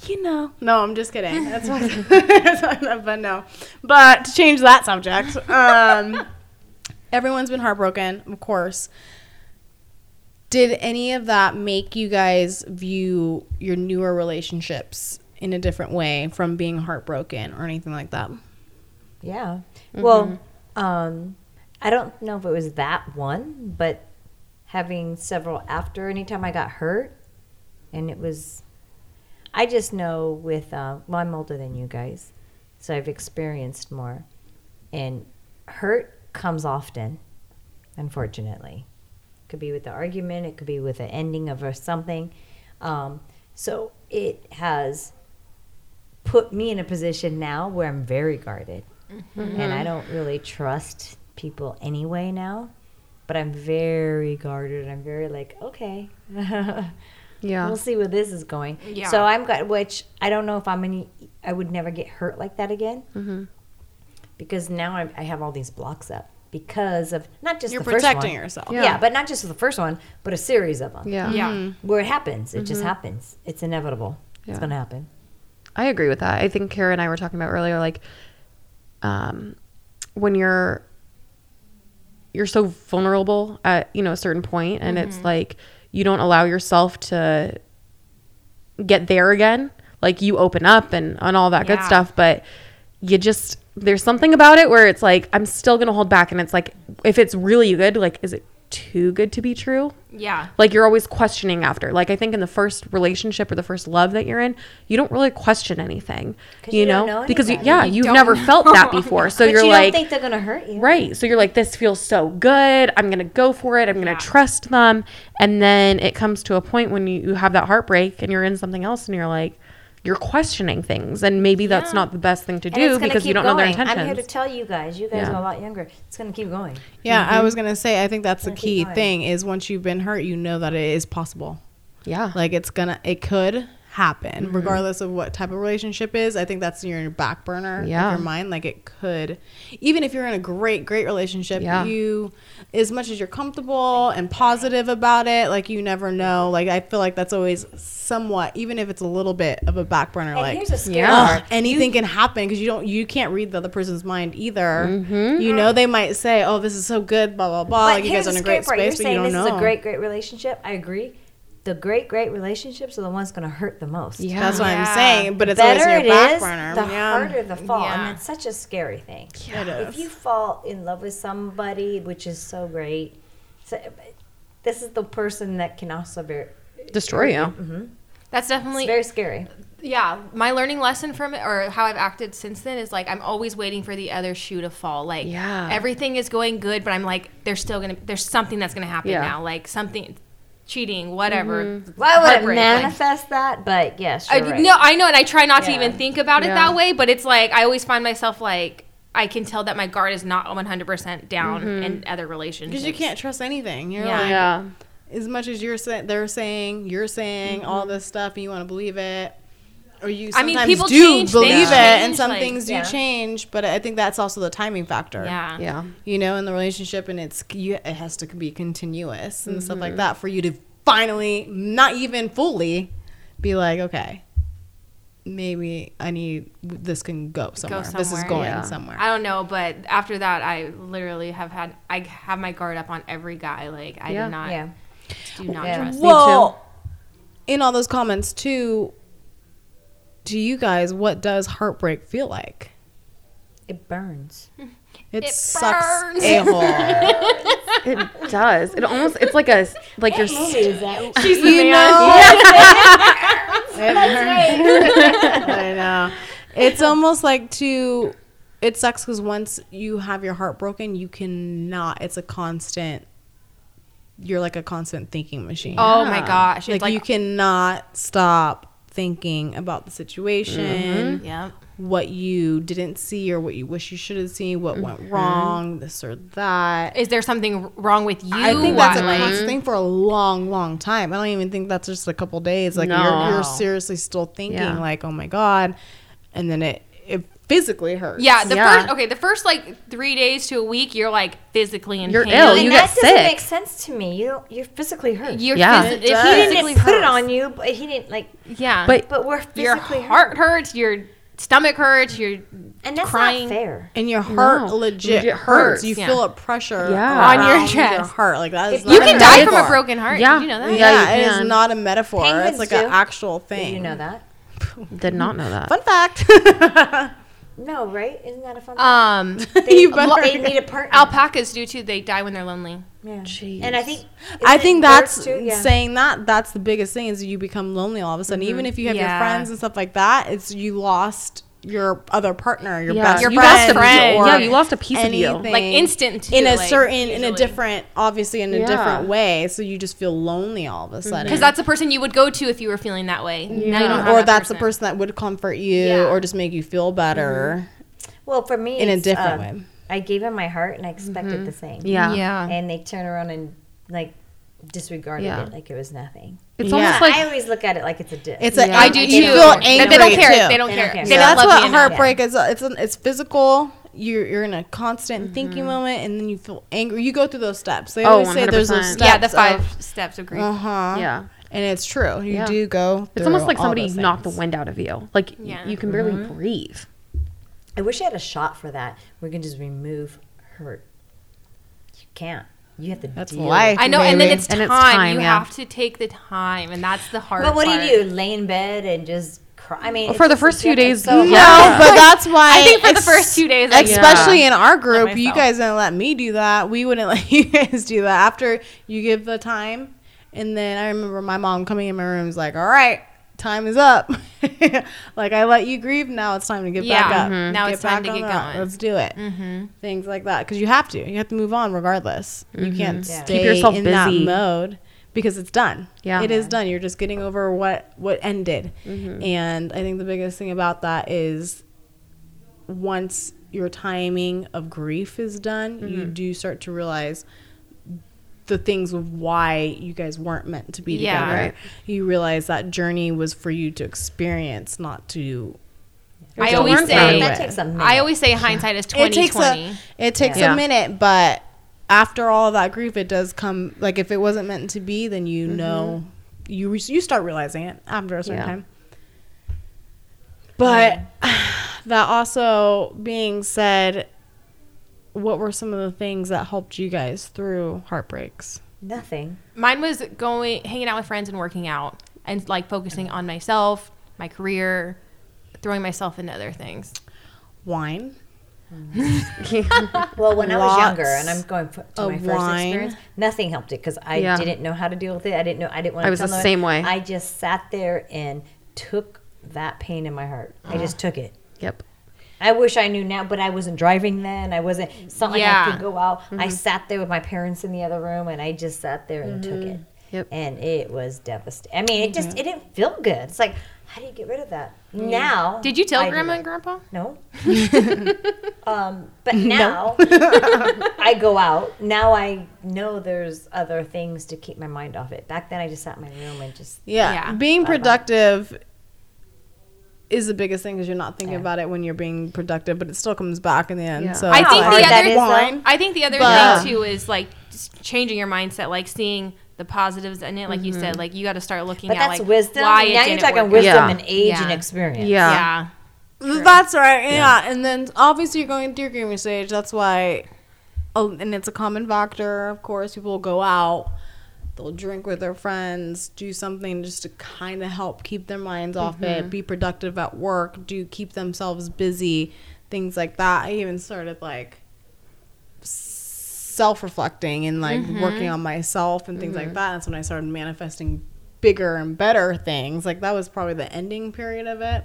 You know, no, I'm just kidding. That's what, but no. But to change that subject, um, [LAUGHS] everyone's been heartbroken, of course. Did any of that make you guys view your newer relationships in a different way from being heartbroken or anything like that? Yeah. Well, um, I don't know if it was that one, but having several after anytime I got hurt, and it was, I just know with, uh, well, I'm older than you guys, so I've experienced more. And hurt comes often, unfortunately. It Could be with the argument, it could be with the ending of a something. Um, so it has put me in a position now where I'm very guarded. And I don't really trust people anyway now. But I'm very guarded. I'm very like, okay. [LAUGHS] yeah We'll see where this is going. Yeah. So I'm got which I don't know if I'm any. I would never get hurt like that again. Mm-hmm. Because now I, I have all these blocks up because of not just You're the first protecting one. yourself. Yeah. but not just the first one, but a series of them. yeah Yeah. Where it happens, it just happens. It's inevitable. Yeah. It's gonna happen. I agree with that. I think Carrah and I were talking about earlier, like, um, when you're you're so vulnerable at you know a certain point, and it's mm-hmm. like you don't allow yourself to get there again. Like you open up and and all that good stuff, but you just there's something about it where it's like I'm still gonna hold back, and it's like if it's really good, like is it too good to be true? Yeah. like you're always questioning after. Like i think in the first relationship or the first love that you're in you don't really question anything. you, you know, know because you, yeah You you've don't never [LAUGHS] felt that before. So but you're you like don't think they're gonna hurt you, right. So you're like this feels so good. I'm gonna go for it. I'm gonna Yeah. trust them. And then it comes to a point when you, you have that heartbreak and you're in something else and you're like you're questioning things and maybe that's not the best thing to do because you don't know their going. intentions I'm here to tell you guys. You guys Yeah. are a lot younger. It's gonna keep going. Yeah, I mm-hmm. was gonna say. I think that's the key thing is once you've been hurt, you know that it is possible. yeah Like it's gonna, it could happen Mm-hmm. regardless of what type of relationship is. I think that's your back burner Yeah. of your mind. Like it could, even if you're in a great, great relationship, Yeah. you, as much as you're comfortable and positive about it, like you never know. Like I feel like that's always somewhat, even if it's a little bit of a back burner. And like here's a scary Yeah. part. anything can happen because you don't you can't read the other person's mind either. Mm-hmm. You know, they might say, "Oh, this is so good," blah blah blah. But like you guys are in a great scary part. You're space, but you saying don't this know. is a great, great relationship. I agree. The great, great relationships are the ones going to hurt the most. yeah That's what Yeah. I'm saying. But The it's always better in it your back is, burner. the yeah. harder the fall, Yeah. and it's such a scary thing. It If is. you fall in love with somebody, which is so great, so, this is the person that can also be destroy you hmm That's It's definitely very scary. yeah my learning lesson from it or how i've acted since then is like i'm always waiting for the other shoe to fall like Yeah. everything is going good but i'm like there's still gonna there's something that's gonna happen Yeah. now like something cheating whatever mm-hmm. Well, I wouldn't heartbreak, like- manifest that, but yes, I, you're right. no i know and i try not to even think about it Yeah. that way but it's like i always find myself like i can tell that my guard is not 100% down mm-hmm. in other relationships because you can't trust anything. You're Yeah. like, yeah as much as you're saying, they're saying, you're saying mm-hmm. all this stuff, and you want to believe it, or you I sometimes mean, people do change, believe things it, and some like- things do Yeah. change. But I think that's also the timing factor. yeah yeah you know, in the relationship, and it's you, it has to be continuous and stuff Mm-hmm. like that for you to finally, not even fully, be like, okay, maybe I need this can go somewhere. This is going yeah. somewhere. I don't know, but after that, I literally have had I have my guard up on every guy. Like I Yeah. do not Yeah. do not Yeah. trust. well, in all those comments too, to you guys, what does heartbreak feel like? It burns. [LAUGHS] It, It sucks burns. a hole. [LAUGHS] It does. It almost. It's like a like you're. s- She's the you man. know, [LAUGHS] I know. It's almost like to. It sucks because once you have your heart broken, you cannot. It's a constant. You're like a constant thinking machine. Oh my gosh! It's like, like, you cannot stop thinking about the situation, mm-hmm. yeah. what you didn't see or what you wish you should have seen, what went mm-hmm. wrong, this or that. Is there something wrong with you? I think that's a Why- constant thing for a long, long time. I don't even think that's just a couple days. Like you're, you're seriously still thinking, Yeah. like, oh my god, and then it it physically hurts. Yeah, the Yeah. first okay, the first like three days to a week, you're like physically in You're pain. ill. and you that get doesn't sick. make sense to me. You you're physically hurt. You're Yeah. phys- It if he he physically didn't put it on you, but he didn't like. Yeah, But But we're physically your physically heart hurt, hurts, your stomach hurts, you're and that's crying. not fair. and your heart No. legit, Legit hurts. hurts. You Yeah. feel a pressure Yeah. On your around chest. heart. Like that is not you a can die from a broken heart. Yeah. Did you know that? Yeah. Yeah, it is not a metaphor. Penguins it's like do. an actual Did thing. you know that? did not know that. Fun fact. [LAUGHS] No, right? Isn't that a fun? Um, [LAUGHS] [LAUGHS] they, you better- they need a [LAUGHS] partner. alpacas do too. They die when they're lonely. Yeah. Jeez. And I think I think that's? Yeah. saying that that's the biggest thing is you become lonely all of a sudden. Even if you have Yeah. your friends and stuff like that, it's you lost your other partner, your Yeah. best Your you best friend, friend. or Yeah, you lost a piece of you. Like instant. Too, in a like, certain in a different obviously in a Yeah. different way. So you just feel lonely all of a mm-hmm. sudden. Because that's the person you would go to if you were feeling that way. Now you Yeah. don't have or that that's the person that would comfort you Yeah. or just make you feel better mm-hmm. Well, for me, in a different um, way. I gave him my heart, and I expected mm-hmm. the same. yeah. Yeah. And they turn around and like disregarded Yeah. it like it was nothing. It's Yeah. almost like I always look at it like it's a diss. It's a Yeah. I do too. you feel angry They don't care. too. They don't They care. don't care. They So don't that's what heartbreak is. It's an, it's physical. You're you're in a constant thinking moment, and then you feel angry. You go through those steps. They Oh, always say there's those 100%. steps. Yeah, the five steps of grief. Uh huh. yeah. And it's true. You Yeah. do go. It's almost like somebody knocked the wind out of you. Like Yeah. you can barely breathe. I wish I had a shot for that. We can just remove hurt. You can't. You have to That's deal. life. I know, and then baby. it's And time. it's time, you yeah. have to take the time, and that's the hard. But what part. do you do? Lay in bed and just cry? I mean, Well, for the first few days, So no, No, hard. but [LAUGHS] that's why. I think for the first two days, I especially in our group, you guys didn't let me do that. We wouldn't [LAUGHS] let you guys do that. After you give the time, and then I remember my mom coming in my room was like, "All right, time is up. [LAUGHS] like I let you grieve. Now it's time to get Yeah, back up. mhm. Now it's time to get up. going. Let's do it. Mm-hmm. Things like that because you have to. You have to move on regardless. You can't Yeah. stay Keep yourself in that mode because it's done. Yeah. it is done. You're just getting over what what ended. And I think the biggest thing about that is once your timing of grief is done, you do start to realize the things of why you guys weren't meant to be Yeah. together. Right. You realize that journey was for you to experience, not to. I always say- that takes a minute. I always say hindsight is it twenty takes twenty. a it takes Yeah. a minute, but after all of that grief, it does come. Like if it wasn't meant to be, then you mm-hmm. know you re- you start realizing it after a certain Yeah. time. But [SIGHS] that also being said, what were some of the things that helped you guys through heartbreaks? Nothing. Mine was going, hanging out with friends and working out, and like focusing on myself, my career, throwing myself into other things. Wine. [LAUGHS] Well, when I was younger, and I'm going to my first wine. experience, nothing helped it because I Yeah. didn't know how to deal with it. I didn't know. I didn't want. to I was the no same way. I just sat there and took that pain in my heart. I just ah. took it. Yep. I wish I knew now, but I wasn't driving then. I wasn't something Yeah. I could go out. Mm-hmm. I sat there with my parents in the other room, and I just sat there and took it. Yep. And it was devastating. I mean, it just it didn't feel good. It's like, how do you get rid of that? Now, Did you tell I grandma and grandpa? No. [LAUGHS] um, but now [LAUGHS] I go out. Now I know there's other things to keep my mind off it. Back then, I just sat in my room and just Yeah, Yeah. being Bye-bye. productive is the biggest thing because you're not thinking Yeah. about it when you're being productive, but it still comes back in the end. Yeah. So I think the other- that is, wine. I think the other But- thing too is like just changing your mindset, like seeing the positives in it. Like you said, mm-hmm. like you got to start looking But at that's like wisdom. why now you're talking work wisdom. Yeah. and age and experience. Yeah. Yeah. That's right. Yeah. And then obviously you're going through your grieving stage. That's why, oh, and it's a common factor. Of course, people will go out, they'll drink with their friends, do something just to kind of help keep their minds off it, mm-hmm. be productive at work, do keep themselves busy, things like that. I even started like self reflecting and like mm-hmm. working on myself and things like mm-hmm. that. That's when I started manifesting bigger and better things. Like that was probably the ending period of it.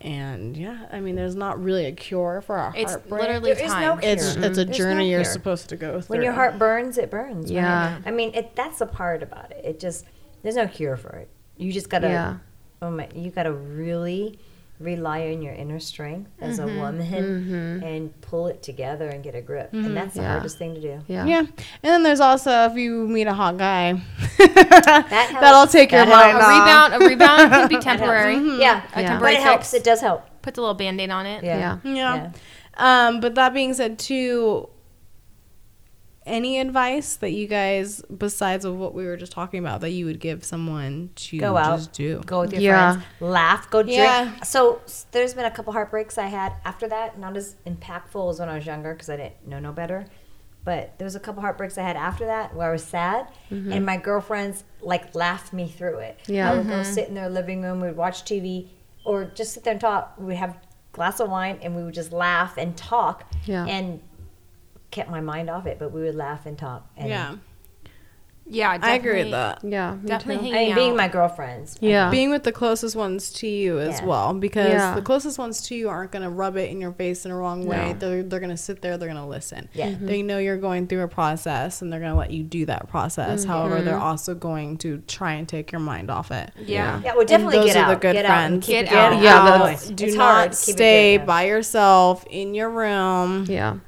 And yeah, I mean, there's not really a cure for our It's heartbreak. literally There is time. no cure. it's mm-hmm. it's a There's no journey you're cure. supposed to go through. When your heart burns, it burns. right? Yeah. I mean, it, that's the part about it. It just there's no cure for it. You just gotta. Yeah. Oh my! You gotta really rely on your inner strength as a mm-hmm. woman mm-hmm. and pull it together and get a grip. And mm-hmm. that's the Yeah. hardest thing to do. Yeah. yeah, and then there's also if you meet a hot guy, [LAUGHS] That that'll helps. take your That mind a helps. off. rebound, a rebound could be [LAUGHS] That helps. temporary. Yeah, A Yeah. but temporary it helps. fix. It does help. Puts a little band-aid on it. Yeah. Yeah. Yeah. Um, but that being said, too, any advice that you guys, besides of what we were just talking about, that you would give someone to Go out. just do? Go with your Yeah. friends. Laugh. Go drink. Yeah. So there's been a couple heartbreaks I had after that. Not as impactful as when I was younger because I didn't know no better. But there was a couple heartbreaks I had after that where I was sad, mm-hmm. and my girlfriends like laughed me through it. Yeah. I would go mm-hmm. sit in their living room, we'd watch TV, or just sit there and talk. We'd have a glass of wine, and we would just laugh and talk, Yeah. and kept my mind off it. But we would laugh and talk. And Yeah, Yeah, I agree with that. Yeah. Definitely too. hanging I mean, being my girlfriends. Yeah. Being with the closest ones to you as Yeah. well, because Yeah. the closest ones to you aren't going to rub it in your face in a wrong way. No. They're, they're going to sit there, they're going to listen. Yeah. Mm-hmm. They know you're going through a process and they're going to let you do that process. However, Mm-hmm. they're also going to try and take your mind off it. Yeah. Yeah, well, definitely those get are the out. good get out friends. keep Get it going. out. Yeah, Out. that's- do It's not hard. Stay good, by yourself in your room Yeah.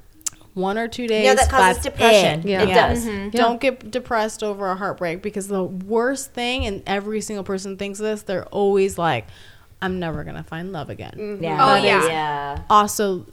One or two days. You know that causes depression. it. Yeah. It Yes. does. Mm-hmm. Don't get depressed over a heartbreak because the worst thing, and every single person thinks this, they're always like, I'm never going to find love again. Mm-hmm. Yeah. Oh, yeah. yeah. Also,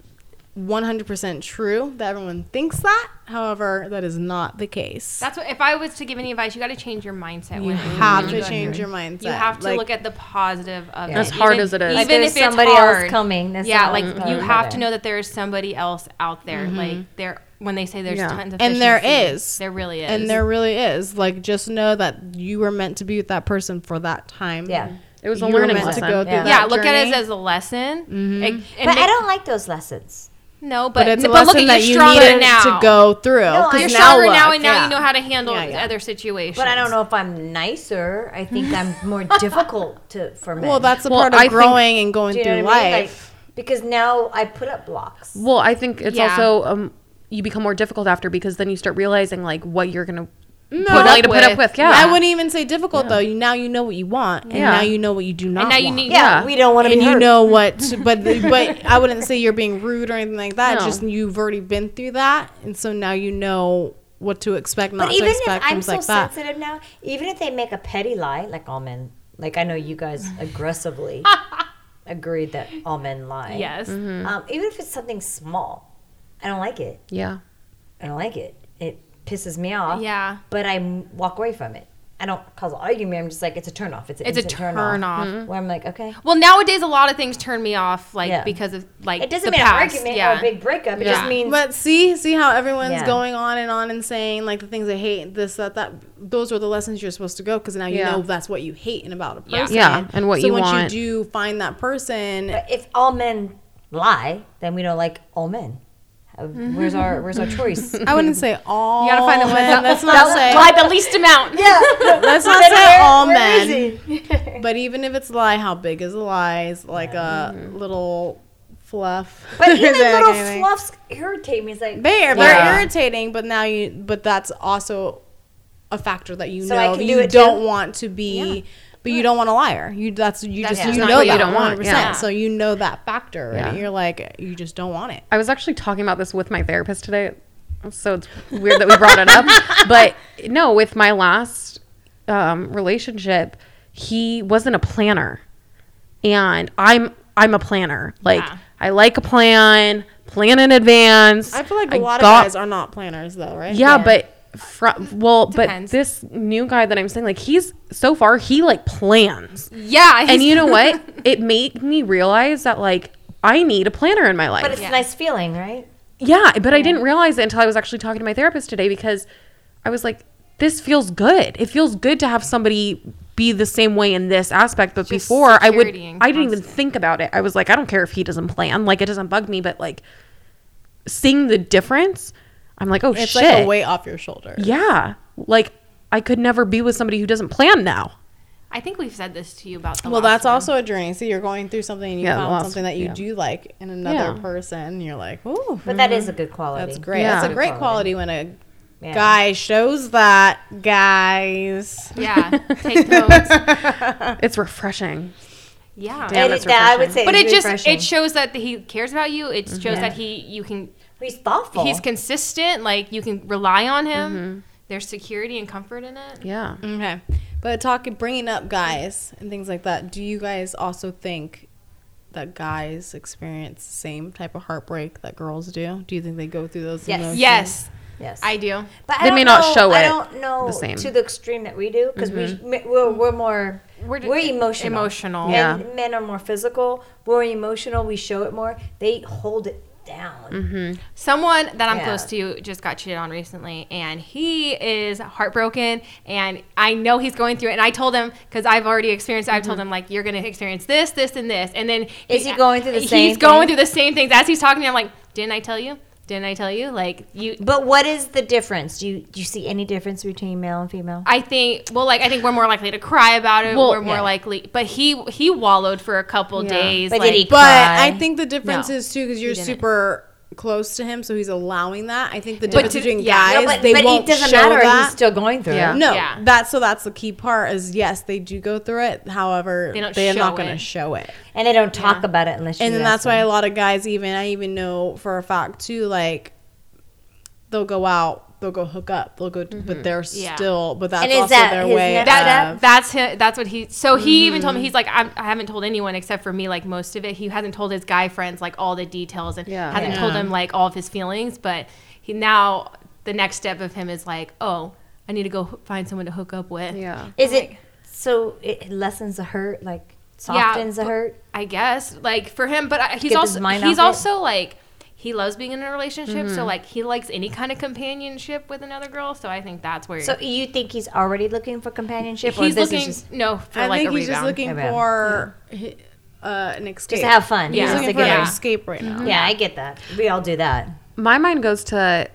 100% true that everyone thinks that. However, that is not the case. That's what. If I was to give any advice, you got to change your mindset. you when have when to change through your mindset. You have to Like, look at the positive of Yeah. it. As hard Even- as it is. Even Like if there's it's somebody hard, else coming. That's yeah, not like what's you have to know that there is somebody else out there. Mm-hmm. Like there, when they say there's Yeah. tons of And there is. there in the sea, is. there really is, And there really is. Like, just know that you were meant to be with that person for that time. Yeah. It was a You were learning meant lesson. to go through Yeah. that yeah, look at it as a lesson. Mm-hmm. Like, and But I don't like those lessons. No, but but, it's a but look lesson at that you're you stronger now. to go through. No, 'cause You're now stronger now, look, and now yeah. you know how to handle Yeah, yeah. other situations. But I don't know if I'm nicer. I think I'm [LAUGHS] more difficult to for men. Well, that's a Well, part of I think- growing and going Do you know through what I mean? Like, life. because now I put up blocks. Well, I think it's Yeah. also um, you become more difficult after because then you start realizing like what you're gonna No, put willing to put up with. Yeah. I wouldn't even say difficult though. You, now you know what you want, and Yeah. now you know what you do not. And now you want. need. Yeah, Yeah. we don't want to and be you hurt. know what. [LAUGHS] To, but but I wouldn't say you're being rude or anything like that. No. Just you've already been through that, and so now you know what to expect, not But to even if I'm so like that. sensitive now, even if they make a petty lie, like all men, like I know you guys [LAUGHS] aggressively [LAUGHS] agreed that all men lie. Yes. Um, even if it's something small, I don't like it. yeah. I don't like it. It pisses me off. Yeah. But I walk away from it. I don't cause an argument. I'm just like, it's a turn off. It's, an It's a instant turn off. Where I'm like, okay. Well, nowadays a lot of things turn me off, like Yeah. because of like It doesn't the mean past. an argument yeah. or a big breakup. It Yeah. just means But see, see how everyone's Yeah. going on and on and saying like the things they hate, this, that, that. Those are the lessons you're supposed to go because now you Yeah. know that's what you hate and about a Yeah. person. Yeah, and what so you once want. you do find that person, But if all men lie, then we don't like all men. Where's our Where's our choice? [LAUGHS] I wouldn't say all. You gotta find the one that's not that say. lie the least amount. yeah. [LAUGHS] Let's not Then say where- all where men. [LAUGHS] But even if it's a lie, how big is a lie? Is like a mm-hmm. little fluff. But even little kind fluffs irritate me. It's like They are. They're Yeah. irritating, but now you. But that's also a factor that you So know can that do you too? don't want to be. But you don't want a liar. You that's you That's just just you know what you don't want, 100%. yeah. So you know that factor, Yeah. and you're like you just don't want it. I was actually talking about this with my therapist today. So it's weird that we brought it up. [LAUGHS] But no, with my last um, relationship, he wasn't a planner. And I'm I'm a planner. Like Yeah. I like a plan, plan in advance. I feel like a lot got- of guys are not planners, though, right? Yeah, Yeah. but Fr- well, Depends. but this new guy that I'm saying, like, he's so far he like plans, Yeah, and you know what? [LAUGHS] It made me realize that like I need a planner in my life. But it's Yeah. a nice feeling, right? Yeah, but I didn't realize it until I was actually talking to my therapist today because I was like, this feels good. It feels good to have somebody be the same way in this aspect. But Just before I would, security I didn't even think about it. I was like, I don't care if he doesn't plan. Like, it doesn't bug me. But like, seeing the difference, I'm like, oh It's shit. like a weight off your shoulder. Yeah. Like, I could never be with somebody who doesn't plan now. I think we've said this to you about the Well, last that's one. also a journey. So you're going through something and you Yeah, found last- something that you yeah. do like in another Yeah. person. You're like, ooh, But that is a mm-hmm. good quality. that's great. Yeah. That's a great quality when a Yeah. guy shows that, guys. yeah. [LAUGHS] Take notes. It's refreshing. Yeah. Damn, And it's it- that I would refreshing. say, but is it just refreshing. it shows that he cares about you. It shows Yeah. that he you can he's thoughtful. he's consistent. Like you can rely on him. Mm-hmm. There's security and comfort in it. Yeah. Okay. But talking, bringing up guys and things like that, do you guys also think that guys experience the same type of heartbreak that girls do? Do you think they go through those Yes. emotions? Yes, yes, I do. But They I may don't not know- show I it don't know the same. to the extreme that we do because we we're, we're more We're we're, emotional. emotional. Yeah. And men are more physical. We're emotional. We show it more. They hold it down. Mm-hmm. Someone that I'm Yeah. close to just got cheated on recently, and he is heartbroken. And I know he's going through it. And I told him because I've already experienced. I've told him like you're going to experience this, this, and this. And then Mm-hmm. Is he going through the same He's going thing? through the same things as he's talking to me. I'm like, didn't I tell you? Didn't I tell you? Like you. But what is the difference? Do you do you see any difference between male and female? I think well, like I think we're more likely to cry about it. Well, we're more yeah. likely, but he he wallowed for a couple Yeah. days. But like, did he But? I think the difference No, is too because you're super close to him, so he's allowing that. I think the But difference to- between yeah. guys, No, but, they but won't it doesn't show matter. that. He's still going through Yeah. it. no, Yeah. that's so that's the key part. Is yes, they do go through it. However, They don't they are not going to show it. And they don't talk Yeah. about it unless you and then ask that's why a lot of guys even i even know for a fact too like they'll go out they'll go hook up they'll go but mm-hmm. they're Yeah. still but that's And is also that their way that, of, uh, that's him, that's what he so he even told me mm-hmm. he's like I'm, i haven't told anyone except for me like most of it he hasn't told his guy friends like all the details and Yeah. hasn't Yeah. told them like all of his feelings but he now the next step of him is like oh i need to go find someone to hook up with Yeah. Is it so it lessens the hurt, like softens the hurt? I guess like for him, but he's Get also he's it? also like he loves being in a relationship, Mm-hmm. so like he likes any kind of companionship with another girl. So I think that's where So you think he's already looking for companionship, or he's this looking is just no for i like think a he's rebound. just looking Rebound. for hi- uh, an escape just to have fun? Yeah. just looking for an Yeah. escape right now Yeah, I get that. We all do that. my mind goes to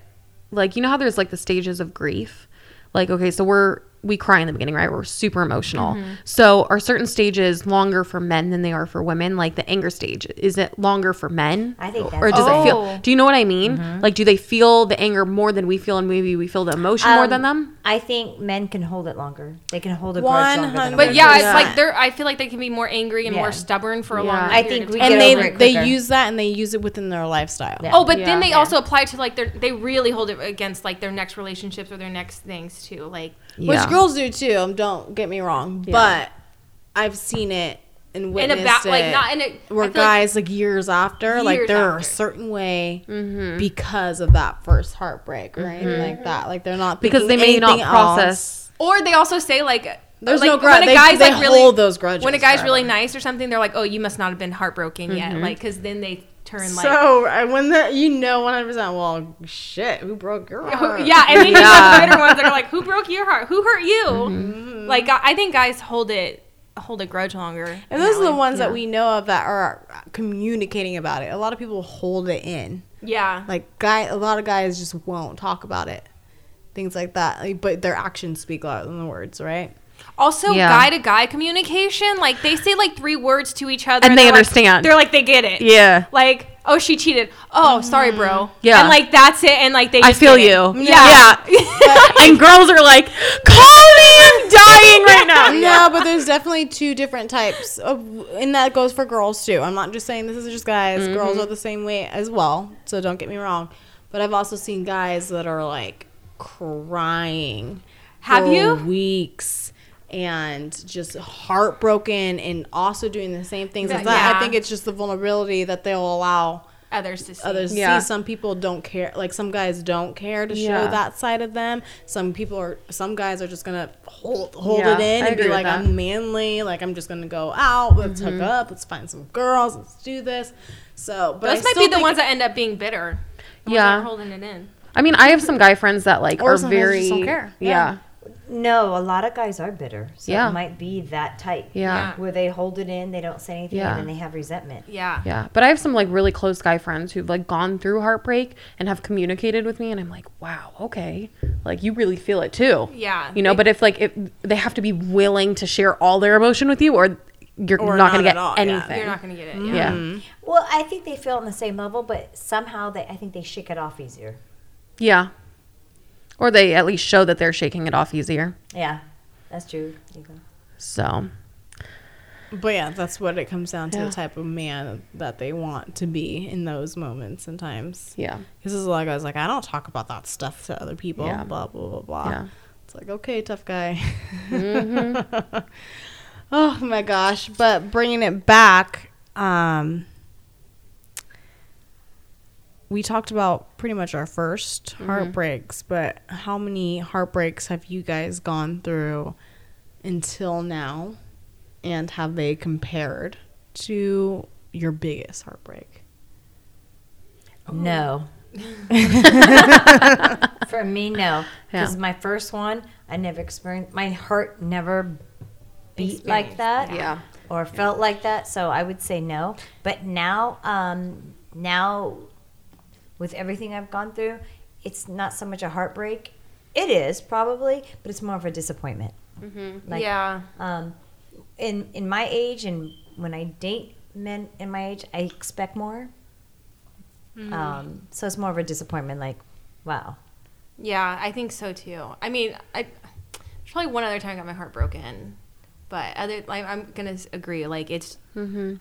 like you know how there's like the stages of grief like okay so we're we cry in the beginning right we're super emotional so are certain stages longer for men than they are for women like the anger stage is it longer for men I think or that's does it Oh. feel do you know what i mean like do they feel the anger more than we feel and maybe we feel the emotion more Um, than them I think men can hold it longer. They can hold a grudge longer than 100 But yeah, it's Yeah. like they're. I feel like they can be more angry and Yeah. more stubborn for a Yeah. longer. I period think of we time. and they they use that and they use it within their lifestyle Yeah. Oh, but Yeah. then they Yeah. also apply to like their. They really hold it against like their next relationships or their next things too. Like Yeah. which girls do too um, don't get me wrong but i've seen it and in a witnessed ba- like not in a. Where feel like- guys like, years after like Years they're a certain way Mm-hmm. because of that first heartbreak right mm-hmm. like that like they're not because they may not anything else. process Or they also say like There's like, no grudge. when a They- guy's they like really hold those grudges When a guy's forever. really nice or something, they're like, "Oh, you must not have been heartbroken yet," mm-hmm. like because then they turn like. so I- when that you know 100 percent well shit who broke your heart yeah, and then you Yeah. have the bitter ones that are like, "Who broke your heart? Who hurt you?" Mm-hmm. Like I I think guys hold it hold a grudge longer. and those are the way. ones that we know of that are communicating about it a lot of people hold it in Yeah. like guy a lot of guys just won't talk about it things like that like, but their actions speak louder than the words right Also, Yeah. guy to guy communication, like they say like three words to each other, And they they're, like- understand. they're like they get it. Yeah. Like, oh, she cheated. Oh, sorry, bro. Yeah. And like that's it. And like they. i feel get it. you Yeah. yeah [LAUGHS] and girls are like call me i'm dying right now [LAUGHS] no, but there's definitely two different types of, and that goes for girls too. I'm not just saying this is just guys. Mm-hmm. Girls are the same way as well. So don't get me wrong. But I've also seen guys that are like crying. Have for you? Weeks and just heartbroken, and also doing the same things as Yeah. that. I think it's just the vulnerability that they'll allow others to see. others Yeah. see. Some people don't care. Like some guys don't care to Yeah. show that side of them. Some people are. Some guys are just gonna hold hold Yeah, it in I and be like, that. I'm manly. Like I'm just gonna go out. Let's hook mm-hmm. up. Let's find some girls. Let's do this. So, but Those I might still be the ones that end up being bitter. The ones Yeah. that are holding it in. I mean, I have some guy friends that like Or are very just don't care. Yeah. No, a lot of guys are bitter. So Yeah. it might be that type. Yeah. Where they hold it in, they don't say anything, Yeah. and then they have resentment. Yeah. Yeah. But I have some like really close guy friends who've like gone through heartbreak and have communicated with me and I'm like, "Wow, okay. Like you really feel it too." Yeah. You know, but if like if they have to be willing to share all their emotion with you or you're Or not gonna get at all, yeah. anything. You're not going to get it. yeah. Yeah. Mm-hmm. Well, I think they feel on the same level, but somehow they, I think they shake it off easier. Yeah. Or they at least show that they're shaking it off easier. Yeah, that's true. You. So, But yeah, that's what it comes down to Yeah. the type of man that they want to be in those moments and times. yeah. Because there's a lot of guys like, I don't talk about that stuff to other people. Yeah. Blah, blah, blah, blah. Yeah. It's like, okay, tough guy. [LAUGHS] oh my gosh. But bringing it back, um, we talked about pretty much our 1st heartbreaks, but how many heartbreaks have you guys gone through until now? And have they compared to your biggest heartbreak? No. [LAUGHS] For me, no. Because Yeah. my first one, I never experienced. My heart never beat like that. Yeah. Or felt like that. So I would say no. But now, um, now, with everything I've gone through, it's not so much a heartbreak. It is probably, but it's more of a disappointment. Like, yeah. um, in in my age and when I date men in my age, I expect more. Um, so it's more of a disappointment. Like, wow, Yeah, I think so too. I mean, I there's probably one other time I got my heart broken, but other like I'm gonna agree. Like it's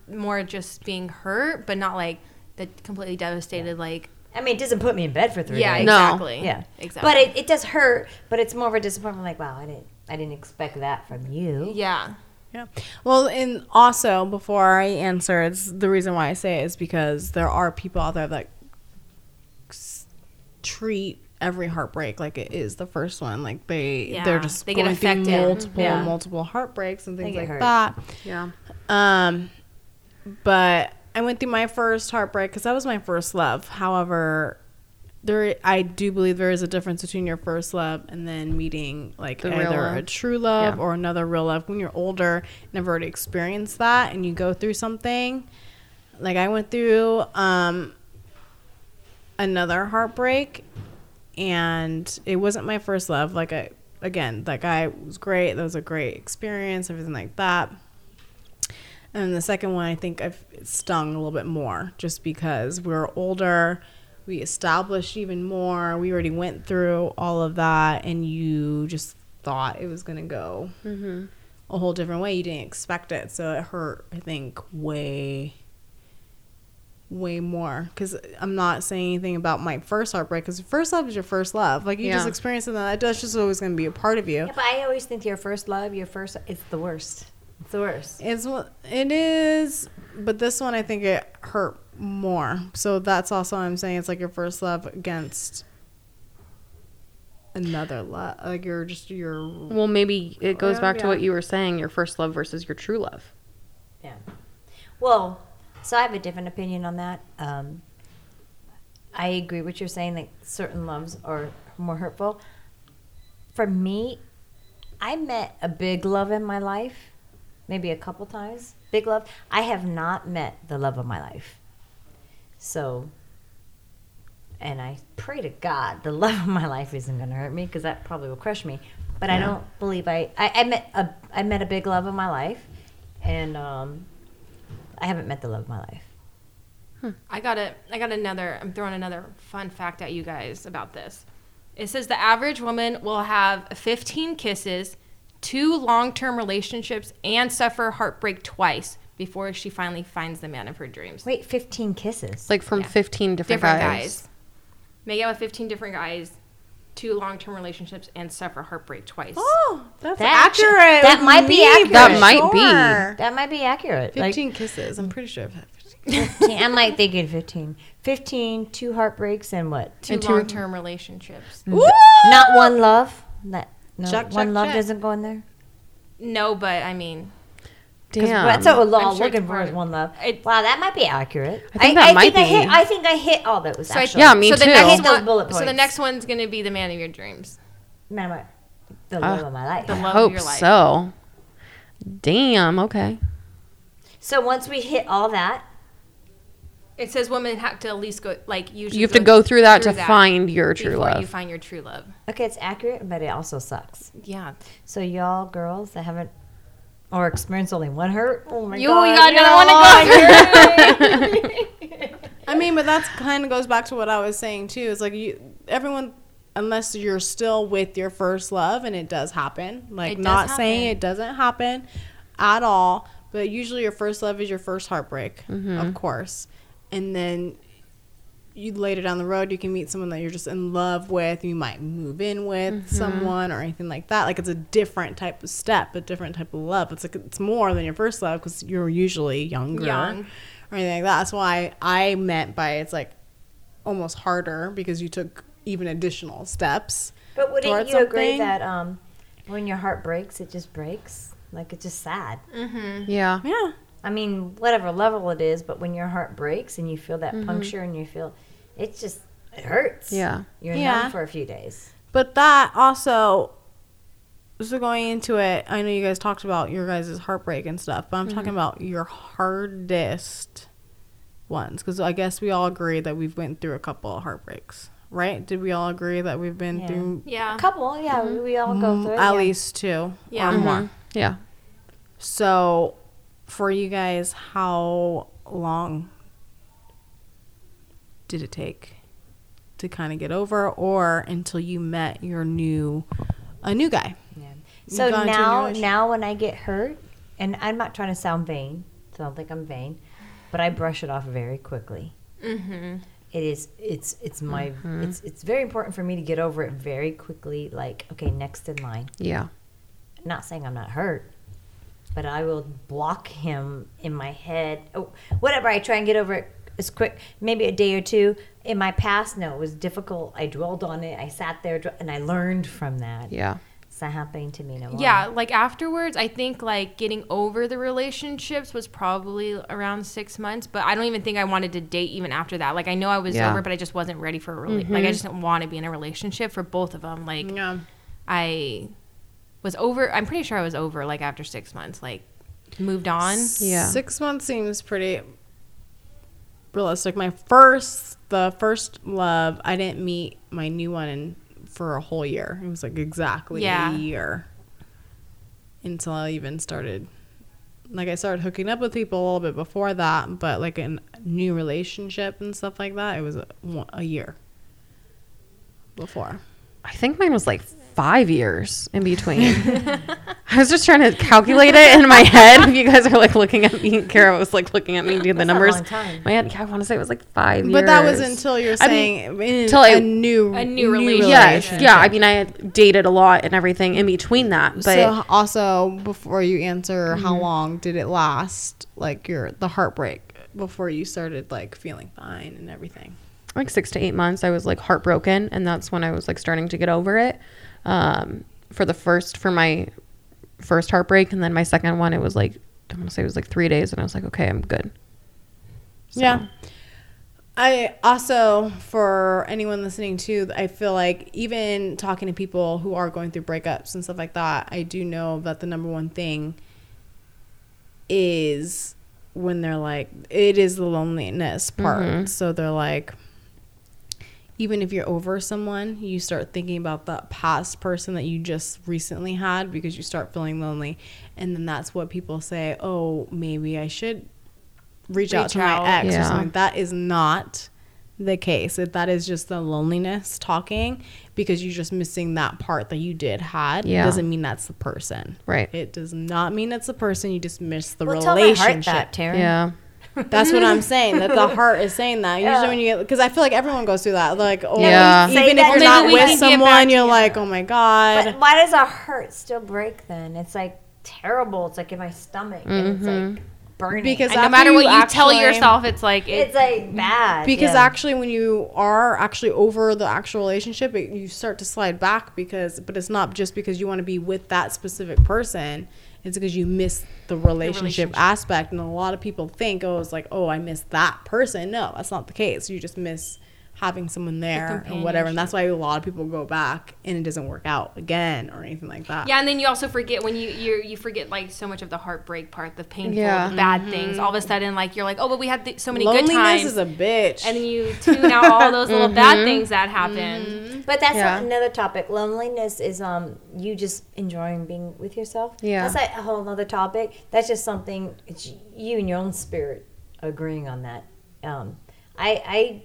more just being hurt, but not like the completely devastated. Like I mean, it doesn't put me in bed for three yeah, days. No. exactly. Yeah, exactly. But it, it does hurt. But it's more of a disappointment. Like, wow, I didn't I didn't expect that from you. yeah, Yeah. Well, and also before I answer, it's the reason why I say it is because there are people out there that s- treat every heartbreak like it is the first one. Like they Yeah, they're just they get going through affected. multiple Yeah. multiple heartbreaks and things like hurt. that. Yeah. Um, but I went through my first heartbreak because that was my first love. However, there I do believe there is a difference between your first love and then meeting like The either a true love Yeah. or another real love. When you're older, never already experienced that, and you go through something like I went through um, another heartbreak, and it wasn't my first love. Like I again, that guy was great. That was a great experience. Everything like that. And the second one, I think I've stung a little bit more just because we're older. We established even more. We already went through all of that, and you just thought it was going to go mm-hmm. a whole different way. You didn't expect it. So it hurt, I think, way, way more. Because I'm not saying anything about my first heartbreak, because first love is your first love. Like, you just Yeah. experience it, and that that's just always going to be a part of you. Yeah, but I always think your first love, your first, it's the worst. It's the worst. It's it is, but this one I think it hurt more. So that's also what I'm saying it's like your first love against another love. Like you're just your Well, maybe it goes Yeah, back to what you were saying, your first love versus your true love. Yeah. Well, so I have a different opinion on that. Um, I agree with you're saying that certain loves are more hurtful. For me, I met a big love in my life, maybe a couple times. Big love. I have not met the love of my life. So, and I pray to God the [LAUGHS] love of my life isn't going to hurt me because that probably will crush me. But I don't believe I, I. I met a I met a big love of my life, and um, I haven't met the love of my life. I got a, I got another. I'm throwing another fun fact at you guys about this. It says the average woman will have 15 kisses, two long-term relationships, and suffer heartbreak twice before she finally finds the man of her dreams. Wait, fifteen kisses. Like from Yeah. 15 different, different guys. guys. Make out with 15 different guys, two long-term relationships, and suffer heartbreak twice. Oh, that's That actu- accurate. that might be accurate. That might be. sure. that might be accurate. Like, 15 kisses. I'm pretty sure I've had 15 15, I'm like thinking 15. 15, two heartbreaks, and what? Two And two- long term relationships. Not one love. That no, Check, one check, love check. doesn't go in there. No, but I mean, Damn. That's what I'm I'm sure looking it's for is of- one love. it- wow, that might be accurate. I think that might think I hit. be. I think I hit all those. so I- actually. Yeah, me so the too. I next hit those one, bullet So the points. next one's gonna be the man of your dreams. Man, my, the ah, love of my life. the I love hope of your life. so. Damn. Okay. So once we hit all that, It says women have to at least go like usually. You have to go through that to find your true before love. You find your true love. okay, it's accurate, but it also sucks. Yeah. So y'all girls that haven't or experienced only one hurt, oh my You- god, we got another one to on your- I mean, but that's kind of goes back to what I was saying too. It's like you, everyone, unless you're still with your first love, and it does happen. Like It does not saying it doesn't happen at all, but usually your first love is your first heartbreak, mm-hmm. of course, and then you later down the road you can meet someone that you're just in love with. You might move in with someone or anything like that. Like it's a different type of step, a different type of love. It's like it's more than your first love because you're usually younger Young. or anything like that. That's why I meant by it's like almost harder because you took even additional steps. But wouldn't towards you agree that um, when your heart breaks, it just breaks? Like it's just sad. Yeah. Yeah. I mean, whatever level it is, but when your heart breaks and you feel that mm-hmm. puncture and you feel, it's just it hurts. Yeah. You're Yeah. numb for a few days. But that also, so going into it, I know you guys talked about your guys' heartbreak and stuff, but I'm mm-hmm. talking about your hardest ones because I guess we all agree that we've went through a couple of heartbreaks, right? Did we all agree that we've been Yeah. through Yeah. A couple, yeah, we, we all go mm, through it. at yeah. least two Yeah. or more? Yeah. So, for you guys, how long did it take to kind of get over, or until you met your new a new guy? Yeah. So got into a new now, now when I get hurt, and I'm not trying to sound vain, so I don't think I'm vain, but I brush it off very quickly. Mm-hmm. It is, it's, it's my, Mhm. it's, it's very important for me to get over it very quickly. Like, okay, next in line. Yeah. Not saying I'm not hurt, but I will block him in my head. Oh, whatever. I try and get over it as quick, maybe a day or two. In my past, no, it was difficult. I dwelled on it. I sat there and I learned from that. Yeah. It's not happening to me no more. Yeah, like afterwards, I think like getting over the relationships was probably around six months. But I don't even think I wanted to date even after that. Like I know I was Yeah. over, but I just wasn't ready for a rela- like I mm-hmm. just didn't want to be in a relationship for both of them. Like Yeah. I was over. I'm pretty sure I was over like after six months. Like moved on. Yeah. Six months seems pretty realistic. My first, the first love, I didn't meet my new one in, for a whole year. It was like exactly Yeah. a year until I even started. Like I started hooking up with people a little bit before that, but like a new relationship and stuff like that, it was a, a year before. I think mine was like five years in between. [LAUGHS] I was just trying to calculate it in my head. If You guys are like looking at me. Carrah was like looking at me to do the That's a numbers. long time. My head, yeah, I want to say it was like five years. But that was until you're I mean, saying in till I- a new A new relationship. Yes, yeah. I mean, I had dated a lot and everything in between that, but so also before you answer how Mm-hmm. long did it last like your the heartbreak before you started like feeling fine and everything like six to eight months, I was like heartbroken, and that's when I was like starting to get over it. Um, for the first, for my first heartbreak, and then my second one, it was like I want to say it was like three days, and I was like, okay, I'm good. So- yeah. I also for anyone listening too i feel like even talking to people who are going through breakups and stuff like that i do know that the number one thing is when they're like it is the loneliness part. So they're like even if you're over someone, you start thinking about that past person that you just recently had because you start feeling lonely. And then that's what people say, oh, maybe I should reach, out to out. my ex or something. That is not the case. If That is just the loneliness talking because you're just missing that part that you did had. Yeah. Doesn't mean that's the person. Right. It does not mean it's the person. You just miss the Well, tell my heart relationship. that, Taryn. Yeah. That's what I'm saying. That the heart is saying that. Usually, when you get, because I feel like everyone goes through that. Like, oh, Yeah. Even if you're not with We can get back someone, you're like, oh my god. But why does our heart still break then? It's like terrible. It's like in my stomach. And it's Mm-hmm. like, burning. Because And no after matter what you tell actually- yourself, it's like it, it's like bad. because yeah. actually when you are actually over the actual relationship it, you start to slide back because but it's not just because you want to be with that specific person it's because you miss the relationship, relationship. aspect and a lot of people think oh it's like oh i miss that person no that's not the case you just miss having someone there and whatever and that's why a lot of people go back and it doesn't work out again or anything like that yeah, and then you also forget when you you you forget like so much of the heartbreak part, the painful, Yeah. the bad things. All of a sudden, like you're like, oh, but we had th- so many good times. loneliness is a bitch and you tune out all those little bad things that happened. But that's Yeah. another topic. Loneliness is um you just enjoying being with yourself. Yeah. That's like a whole other topic. That's just something it's you and your own spirit agreeing on that. Um, I I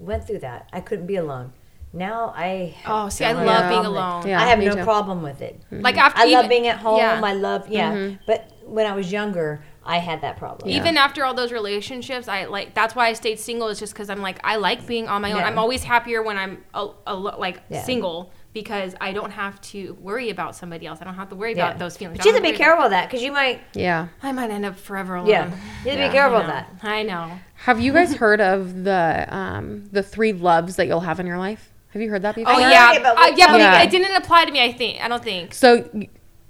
went through that. I couldn't be alone. Now I Oh, see, I love being alone. Yeah, I have no too. problem with it. Mm-hmm. Like after I love being at home. yeah. I love yeah. Mm-hmm. But when I was younger, I had that problem. Even after all those relationships, I like that's why I stayed single. Is just because I'm like I like being on my own. Yeah. I'm always happier when I'm a, a, like Yeah. single because I don't have to worry about somebody else. I don't have to worry Yeah. about those feelings. But you I have to be careful of that because you might. Yeah. I might end up forever alone. Yeah. You have to be careful I of that. I know. Have you guys heard of the um the three loves that you'll have in your life? Have you heard that before? Oh heard yeah, but uh, yeah, but Yeah. it didn't apply to me. I think I don't think. So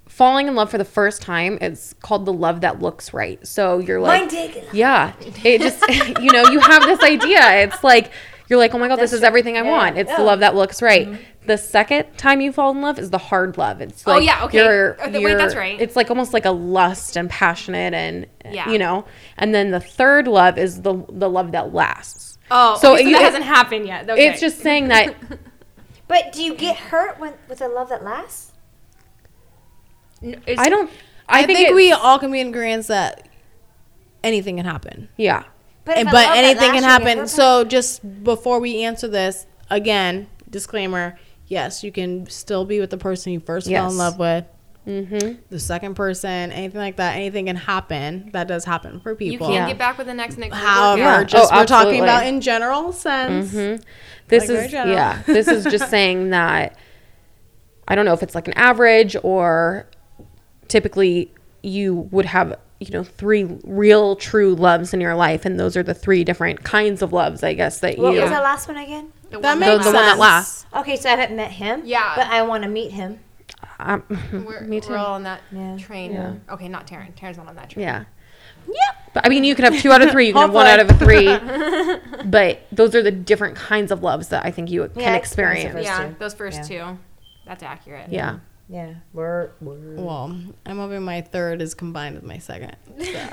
falling in love for the first time it's called the love that looks right. So you're like Mine did. Yeah. It just [LAUGHS] you know, you have this idea. It's like you're like, "Oh my god, this is true. everything I Yeah. want." It's the Yeah. Mm-hmm. love that looks right. The second time you fall in love is the hard love. It's like Oh, yeah, okay. You're, Uh, th- wait, you're- that's right. It's like almost like a lust and passionate and Yeah. you know. And then the third love is the the love that lasts. Oh, So so, okay, so you- that it- hasn't happened yet. Okay. It's just saying that [LAUGHS] But do you get hurt when with a love that lasts? N- I don't i, think, it's- we all can be in agreement that anything can happen Yeah. But, and, but anything can lasts, you get happen. So just before we answer this, again, disclaimer: yes, you can still be with the person you first fell in love with. Mhm. The second person, anything like that, anything can happen. That does happen for people. you can't Yeah. get back with the next next. However, Yeah. just Oh, we're talking about in general sense. Mhm. This Like is yeah. This is just [LAUGHS] saying that I don't know if it's like an average or typically you would have you know three real true loves in your life, and those are the three different kinds of loves, I guess that What you. was that last one again? The That one makes the one that sense. lasts. Okay, so I haven't met him. Yeah. But I want to meet him. Um, [LAUGHS] We're, me too. We're all on that Yeah. train. Yeah. Okay, not Taryn. Taryn's not on that train. Yeah. Yep. But I mean, you could have two out of three. You can have one out of three. [LAUGHS] but those are the different kinds of loves that I think you can Yeah, experience. Those Yeah, two. those first Yeah. two. That's accurate. Yeah. Yeah. We're, we're Well, I'm hoping my third is combined with my second.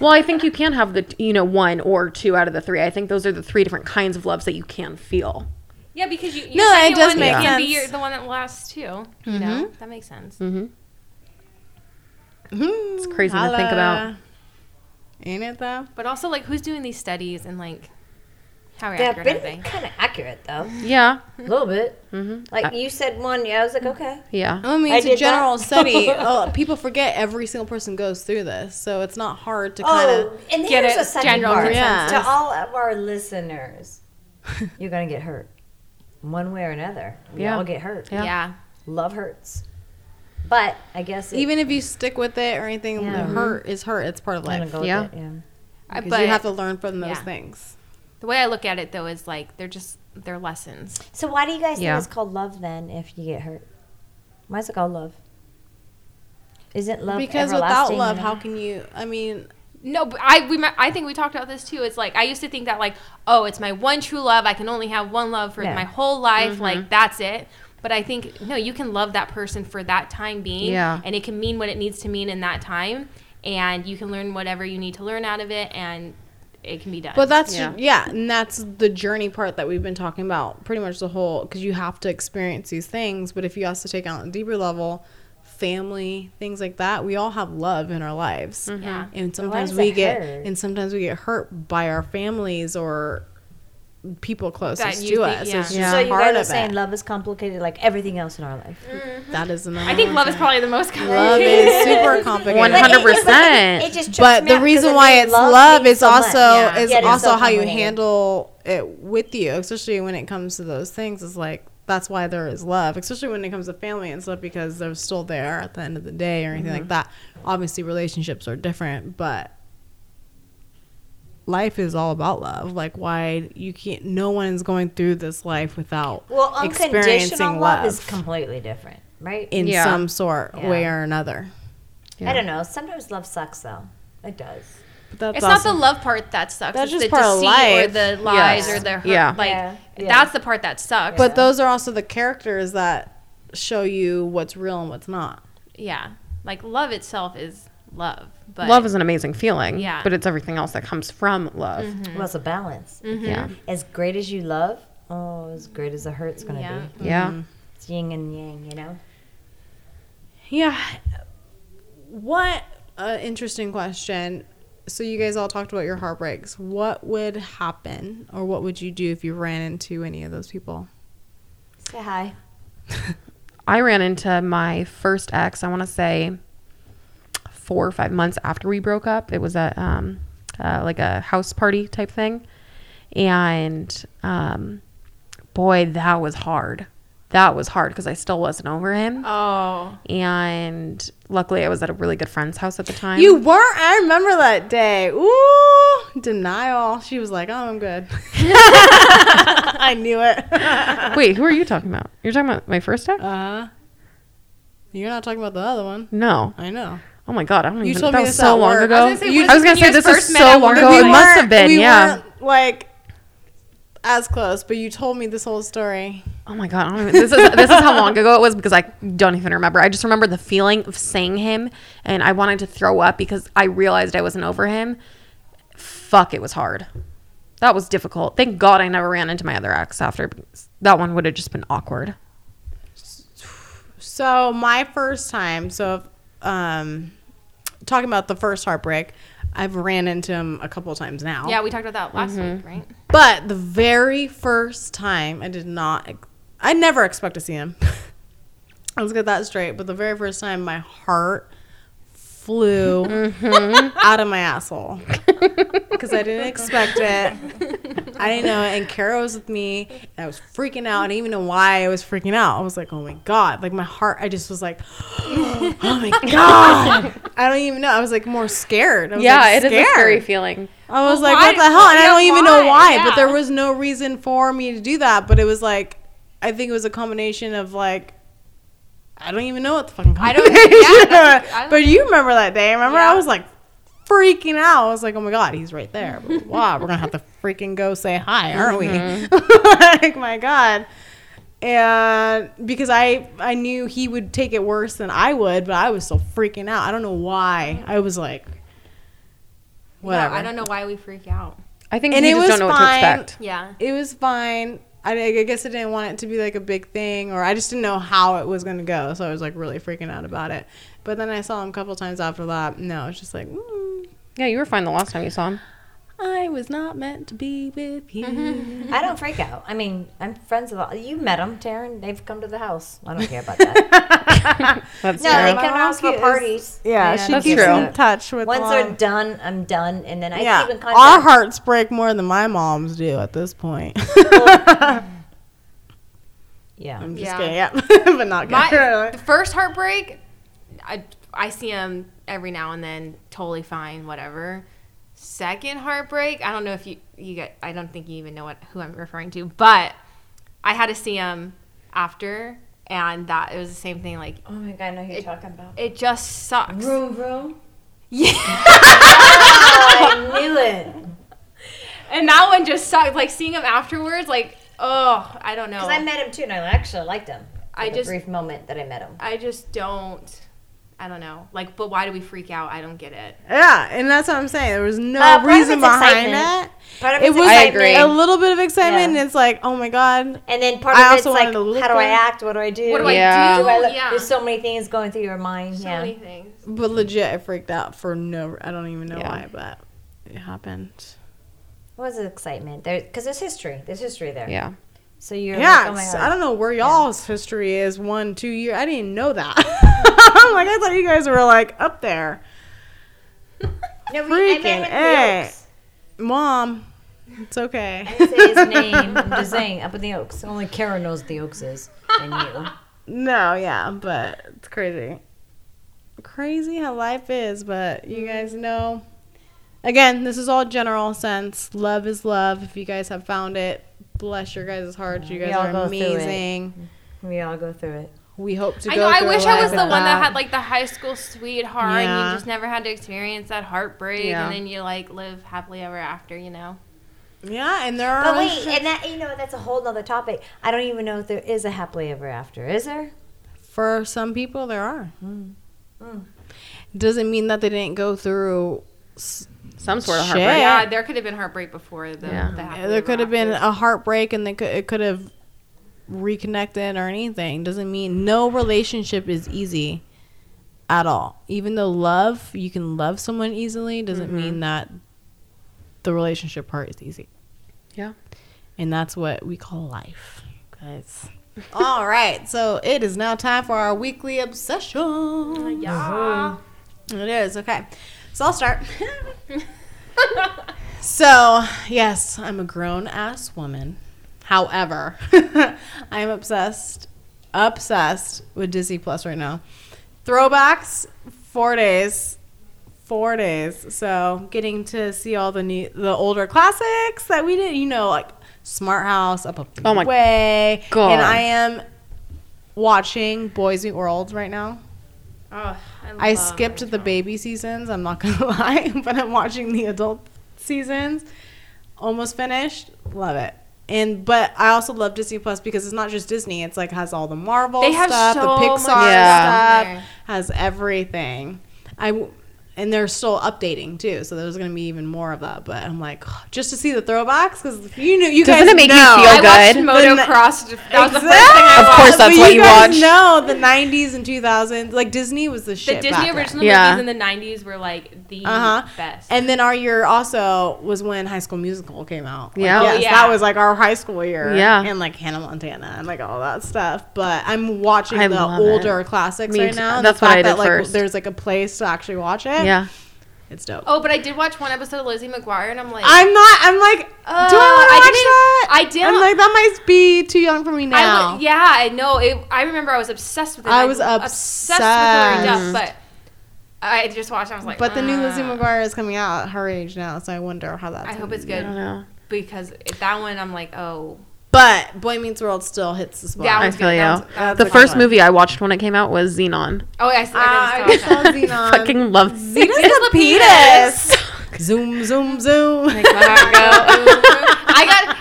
Well, I think you can have the you know one or two out of the three. I think those are the three different kinds of loves that you can feel. Yeah, because you. No, Your it does one make can be sense. your, the one that lasts too. You know, that makes sense. Mm-hmm. It's crazy to think about. Ain't it though? But also, like, who's doing these studies and like, how They've accurate are they? been kind of accurate though. Yeah. A little bit. Mm-hmm. Like you said one. Yeah, I was like, okay. Yeah. I mean, it's a general that. study. [LAUGHS] Oh, people forget every single person goes through this, so it's not hard to kind Oh, of. and Get here's it, a second general part. consensus. To all of our listeners, you're gonna get hurt, one way or another. We Yeah. all get hurt. Yeah. Yeah. Love hurts, but I guess it, Even if you stick with it or anything, Yeah. the hurt is hurt. It's part of life. go Yeah. it, yeah. I- Because But you have to learn from those yeah. things. the way I look at it though is like they're just they're lessons. So why do you guys Yeah. think it's called love then? If you get hurt, why is it called love? Isn't love because without love, how can you? I mean, No, but I we I think we talked about this too. It's like I used to think that like oh, it's my one true love. I can only have one love for Yeah. my whole life. Mm-hmm. Like that's it. But I think no, you can love that person for that time being, Yeah. and it can mean what it needs to mean in that time, and you can learn whatever you need to learn out of it, and it can be done. But that's Yeah. yeah. and that's the journey part that we've been talking about pretty much the whole because you have to experience these things. But if you also take on a deeper level, family things like that, we all have love in our lives, mm-hmm. Yeah. and sometimes we get hurt? and sometimes we get hurt by our families or people closest you to think- us. yeah. It's just Yeah. So you part guys are saying it. love is complicated like everything else in our life. Mm-hmm. That is another. I think love is probably the most complicated. love complicated. is [LAUGHS] super complicated. One hundred it- but percent. It just trips but the reason why it's love means is so also Yeah. is Yet it's also so how you handle it with you, especially when it comes to those things. Is like that's why there is love, especially when it comes to family and stuff, because they're still there at the end of the day or anything Mm-hmm. like that. Obviously, relationships are different, but life is all about love. Like why you can't. No one's going through this life without Well, experiencing unconditional love, love is completely different, right? in Yeah. some sort Yeah. way or another. Yeah. I don't know. Sometimes love sucks, though. It does. But that's It's also, not the love part that sucks. That's it's just the part of deceit or the lies Yes. or the hurt. Yeah. Like Yeah. Yeah. that's the part that sucks. But those are also the characters that show you what's real and what's not. yeah, like love itself is love. But love is an amazing feeling. Yeah. But it's everything else that comes from love. Well, it's a balance. Yeah. As great as you love, oh, as great as the hurt's going to Yeah. be. Yeah. It's yin and yang, you know? Yeah. What uh, interesting question. So you guys all talked about your heartbreaks. What would happen or what would you do if you ran into any of those people? Say hi. [LAUGHS] I ran into my first ex, I want to say four or five months after we broke up. It was a um, uh, like a house party type thing. And um, boy, that was hard. That was hard because I still wasn't over him. oh, And luckily, I was at a really good friend's house at the time. You weren't. I remember that day. Ooh, denial. She was like, "Oh, I'm good." [LAUGHS] I knew it. Wait, who are you talking about? You're talking about my first ex? Uh, you're not talking about the other one. no. I know. Oh my god, I don't You even. told that me was so long work. ago. I was gonna say, You- was this gonna say this is so long ago. We it must have been. we Yeah. weren't, like as close, but you told me this whole story. Oh my god, I don't even, this is this is how long ago it was because I don't even remember. I just remember the feeling of seeing him, and I wanted to throw up because I realized I wasn't over him. Fuck, it was hard. That was difficult. Thank God I never ran into my other ex after. That one would have just been awkward. So my first time, so um, talking about the first heartbreak, I've ran into him a couple of times now. yeah, we talked about that last Mm-hmm. week, right? But the very first time, I did not. I never expect to see him. [LAUGHS] Let's get that straight. But the very first time, my heart flew mm-hmm. out of my asshole because I didn't expect it. I didn't know it. And Carrah was with me, and I was freaking out. I didn't even know why I was freaking out. I was like, "Oh my god!" Like my heart, I just was like, [GASPS] "Oh my [LAUGHS] god!" I don't even know. I was like more scared. Yeah, like, it is a scary feeling. I was Well, like, why- what the hell? And I don't even know why? why, but there was no reason for me to do that. But it was like, I think it was a combination of like, I don't even know what the fucking I don't- combination yeah. [LAUGHS] I don't- But you remember that day. Remember? Yeah. I was like freaking out. I was like, oh my God, he's right there. Blah, blah, blah. [LAUGHS] We're going to have to freaking go say hi, aren't we? Mm-hmm. [LAUGHS] like, my God. And because I I knew he would take it worse than I would, but I was still freaking out. I don't know why. I was like, whatever. Yeah, I don't know why we freak out. I think And you it just was don't know fine. what to expect. Yeah. it was fine. I, I guess I didn't want it to be like a big thing, or I just didn't know how it was to go. So I was like really freaking out about it. But then I saw him a couple times after that. No, it's just like, mm, Yeah, you were fine the last time you saw him. I was not meant to be with you. Mm-hmm. [LAUGHS] I don't freak out. I mean, I'm friends with all. You met them, Taryn. They've come to the house. I don't care about that. [LAUGHS] That's no, true. they come mom around for is- parties. Yeah, and she That's keeps true. in touch with Once all- they're done, I'm done, and then I yeah, keep in contact. our hearts break more than my mom's do at this point. [LAUGHS] yeah. I'm just Yeah. kidding, yeah, but not My the first heartbreak, I I see him every now and then, totally fine, whatever. Second heartbreak, I don't know if you you get. I don't think you even know what who I'm referring to, but I had to see him after, and that it was the same thing. Like Oh my god, I know who you're talking about. it just sucks. Room, room. Yeah, [LAUGHS] oh, I knew it. and that one just sucked. Like seeing him afterwards, like oh, I don't know. Because I met him too, and I actually liked him. I just- brief moment that I met him. I just don't. I don't know. Like, but why do we freak out? I don't get it. Yeah, and that's what I'm saying. There was no Uh, part of reason it's behind excitement. it. Part of It was I agree. a little bit of excitement, Yeah. and it's like, oh my god, and then part I of it's also like, wanted to look how do I act? What do I do? What do Yeah. I do? Do I look- yeah, There's so many things going through your mind. so yeah. many things. but legit, I freaked out for no. I don't even know Yeah. why, but it happened. What was the excitement? There, because there's history. There's history there. Yeah. So you're Yeah, like, oh. I don't know where y'all's history is. One, two years. I didn't know that. I'm [LAUGHS] like, I thought you guys were like up there. [LAUGHS] No, we, freaking in the A. Oaks. Mom, it's okay. I didn't say his name. [LAUGHS] I'm just saying, up in the Oaks. Only Karen knows the Oaks is, and you. No, yeah, but it's crazy. Crazy how life is, but you mm-hmm. guys know again, this is all general sense. Love is love. If you guys have found it, bless your guys' hearts. You We guys all are go through it. amazing. We all go through it. We hope to I go know. I wish I was the one that had like the high school sweetheart, and you just never had to experience that heartbreak, Yeah. and then you like live happily ever after. You know. Yeah, and there are But wait, relationships- and that you know that's a whole other topic. I don't even know if there is a happily ever after. Is there? for some people there are. Mm. Doesn't mean that they didn't go through s- Some sort of Shit. heartbreak. Yeah, there could have been heartbreak before the. Yeah. the happily there could have been a heartbreak and they could it could have reconnected or anything doesn't mean no relationship is easy at all even though love you can love someone easily doesn't mean mm-hmm. that the relationship part is easy Yeah. and that's what we call life guys [LAUGHS] all right so it is now time for our weekly obsession Yeah. it is okay so i'll start [LAUGHS] So, yes, I'm a grown ass woman. However, [LAUGHS] I am obsessed, obsessed with Disney Plus right now. Throwbacks, four days, four days. So, getting to see all the new, the older classics that we did, you know, like Smart House, Up the Oh my Way, God. and I am watching Boy Meets World right now. Oh, I love skipped Boys the baby seasons. I'm not [LAUGHS] gonna lie, but I'm watching the adult seasons. Almost finished. Love it. And but I also love Disney Plus because it's not just Disney. It's like has all the Marvel They have stuff, so the Pixar stuff stuff, there. has everything. I w- and they're still updating too, so there's gonna be even more of that. But I'm like, just to see the throwbacks because you know you Doesn't guys it make you know. feel I good? watched The Motocross. That was the first thing Exactly. I Of course, that's but what you you watch. know the 90s and 2000s. Like Disney was the shit. The shit. Disney back then. original Yeah. movies in the '90s were like the Uh-huh. best. And then our year also was when High School Musical came out. Like, Yeah. Oh, yes, yeah. that was like our high school year. Yeah. and like Hannah Montana and like all that stuff. But I'm watching I the older it. classics Me right too. now. and That's the what fact I that, did like, first. There's like a place to actually watch it. Yeah. it's dope. oh, but I did watch one episode of Lizzie McGuire, and I'm like, I'm not. I'm like, do I Uh, want to watch didn't- that? I didn't- I'm like, that might be too young for me now. w- yeah, I know. It, I remember I was obsessed with it. I was obsessed with her obsessed. enough, but I just watched. it, I was like, but the new Lizzie "Uh." McGuire is coming out at her age now, so I wonder how that's. I hope it's be. I good don't know. because that one I'm like, oh, But Boy Meets World still hits the spot. That I feel good. you. That was- that was the first one. movie I watched when it came out was Zenon. oh, I, I, Ah, I, I saw stop. Zenon. [LAUGHS] Fucking love Xena's Lapidus. zoom, zoom, zoom. I got,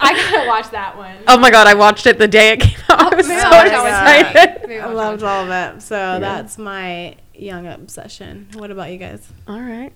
I gotta watch that one. Oh my god, I watched it the day it came out. I was so I'll watch that one. excited. Maybe I loved all of it. So that's my young obsession. What about you guys? All right.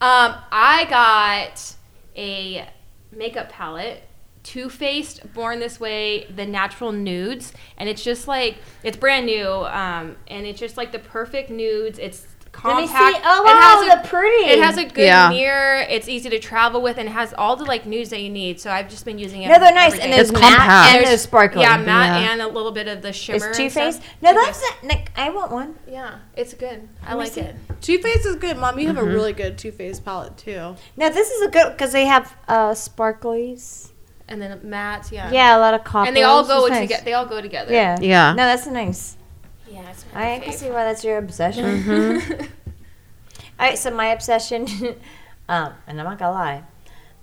Um, I got a makeup palette, Too Faced, Born This Way, the Natural Nudes, and it's just like it's brand new, um, and it's just like the perfect nudes. It's Let me compact. see. Oh It wow, has a- the pretty. It has a good Yeah. mirror. It's easy to travel with, and it has all the like nudes that you need. So I've just been using it. No, they're nice, and It's matte compact. and There's- there's sparkly. Yeah, matte Yeah. and a little bit of the shimmer. It's Too Faced. No, Too that's Faced. not, Nick. I want one. Yeah, it's good. I me like see. it. Too Faced is good, Mom. You have a really good Too Faced palette too. Now this is a good because they have uh sparklies. And then matte, yeah. Yeah, a lot of copper. And they all go together. They all go together. Yeah. Yeah. No, that's nice. Yeah, it's I my can see why that's your obsession. Mm-hmm. [LAUGHS] All right, so my obsession, [LAUGHS] um, and I'm not gonna lie,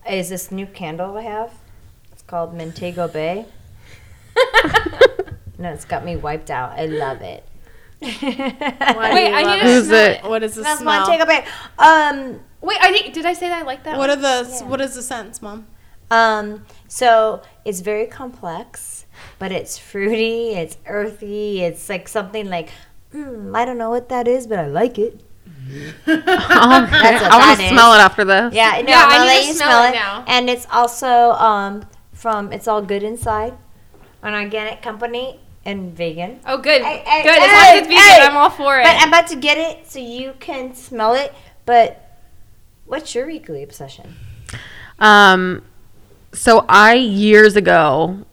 is this new candle I have. It's called Montego Bay. [LAUGHS] no, it's got me wiped out. I love it. Why do Wait, you I need to smell it? What is the smell? That's smell? Montego Bay. Um, Wait, I think did I say that I like that? What one? are the Yeah. What is the scents, Mom? Um, so it's very complex, but it's fruity. It's earthy. It's like something like, mm, I don't know what that is, but I like it. [LAUGHS] Oh, [LAUGHS] what I want to smell it after this. Yeah, no, Yeah, I'm I need let to you smell smell it it. now. And it's also um, from It's All Good Inside, an organic company and vegan. Oh, good. Hey, hey, good. as long hey, as it's vegan, hey. I'm all for it. But I'm about to get it so you can smell it. But what's your weekly obsession? Um, so I years ago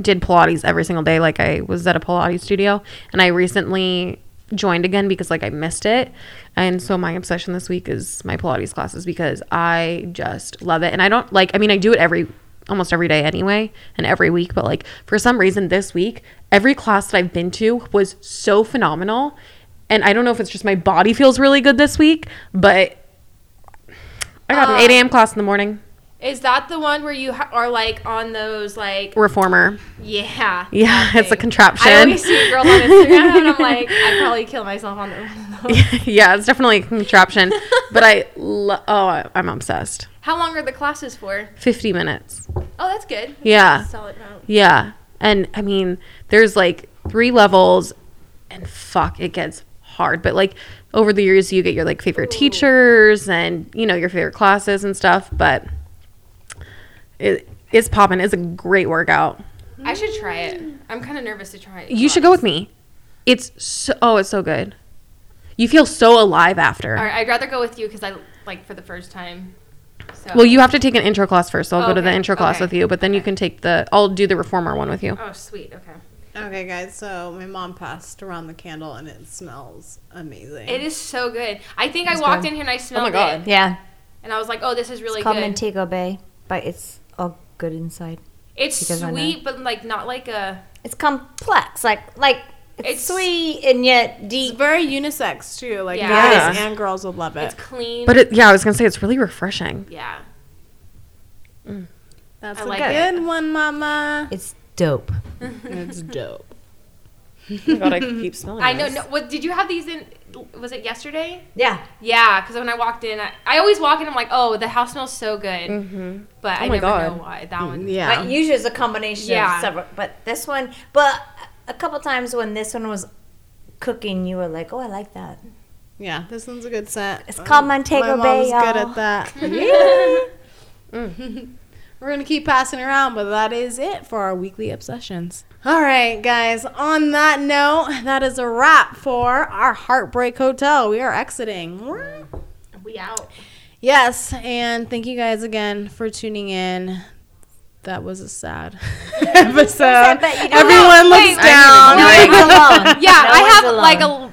did Pilates every single day. Like I was at a Pilates studio, and I recently joined again because like I missed it. And so my obsession this week is my Pilates classes because I just love it. And I don't like. I mean, I do it every almost every day anyway, and every week. But like for some reason this week, every class that I've been to was so phenomenal. And I don't know if it's just my body feels really good this week, but I got an 8 um, a.m. class in the morning. Is that the one where you ha- are like on those like Reformer. yeah Yeah, it's a contraption. I always see girls on Instagram and I'm like I'd probably kill myself on the [LAUGHS] yeah, it's definitely a contraption. but I, lo- oh, I- I'm obsessed. How long are the classes for? 50 minutes. Oh, that's good. That's Yeah. a solid amount. Yeah. And I mean, there's like three levels, and fuck, it gets hard. But like over the years, you get your like favorite teachers and, you know, your favorite classes and stuff. But it, it's popping. It's a great workout. I should try it. I'm kind of nervous to try it. You should go with me. It's so, oh, it's so good. You feel so alive after. All right, I'd rather go with you because I like for the first time. So. Well, you have to take an intro class first. So I'll go to the intro class okay, with you, but then you can take the. I'll do the reformer one with you. Oh, sweet. Okay. Okay, guys. So my mom passed around the candle, and it smells amazing. It is so good. I think I walked in here and I smelled Oh my God. it, Yeah. and I was like, "Oh, this is really It's called good." Montego Bay, but it's all good inside. it's because I know. sweet, but like not like a. It's complex, like like it's, It's- sweet and yet It's deep. very unisex too. Like Yeah. guys and girls will love it. It's clean. But it, yeah, I was gonna say it's really refreshing. yeah. Mm. That's I a like good it. one, Mama. It's dope. [LAUGHS] it's dope. My God, I keep smelling. I know. No, what did you have these in? Was it yesterday? Yeah. Yeah, because when I walked in, I, I always walk in. I'm like, "Oh, the house smells so good," Mm-hmm. but I Oh my never God. know why that one. Yeah. But usually it's a combination Yeah. of several. But this one, but a couple times when this one was cooking, you were like, "Oh, I like that." Yeah, this one's a good scent. It's called Montego My Bay, mom's good y'all. good at that. [LAUGHS] [LAUGHS] [LAUGHS] We're gonna keep passing around, but that is it for our weekly obsessions. All right, guys. On that note, that is a wrap for our Heartbreak Hotel. We are exiting. We out. Yes, and thank you guys again for tuning in. That was a sad [LAUGHS] episode. but you know Everyone what? looks Wait, down. No one's alone. [LAUGHS] Yeah, No I one's have alone. like a.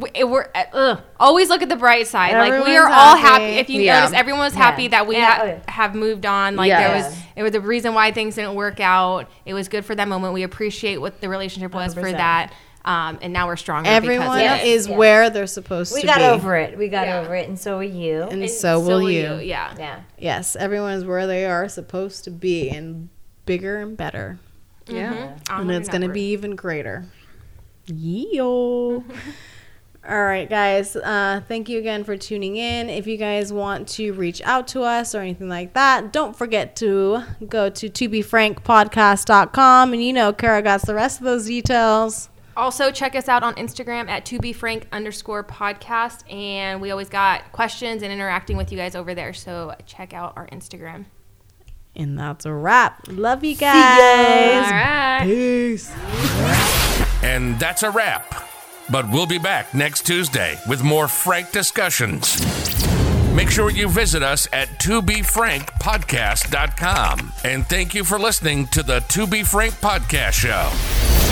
w- We're uh, ugh, always look at the bright side. like we Everyone's are all happy. happy. If you Yeah. notice, everyone was Yeah. happy that we Yeah, ha- oh, have moved on. Like Yeah. there was, it was the reason why things didn't work out. It was good for that moment. We appreciate what the relationship was for 100%. that, um, and now we're stronger. everyone because of it. is Yeah. where they're supposed We to be. We got over it. We got Yeah. over it, and so are you. and, And so will you. Yeah. yeah. Yes, everyone is where they are supposed to be, and bigger and better. Yeah. Mhm. and it's going to be even greater. Yo. [LAUGHS] All right, guys. Uh, thank you again for tuning in. If you guys want to reach out to us or anything like that, don't forget to go to tobefrankpodcast.com. And you know, Carrah got the rest of those details. Also, check us out on Instagram at to be frank underscore podcast, and we always got questions and interacting with you guys over there. So check out our Instagram. And that's a wrap. Love you guys. All right. Peace. And that's a wrap. But we'll be back next Tuesday with more frank discussions. Make sure you visit us at tobefrankpodcast.com. And thank you for listening to the To Be Frank Podcast Show.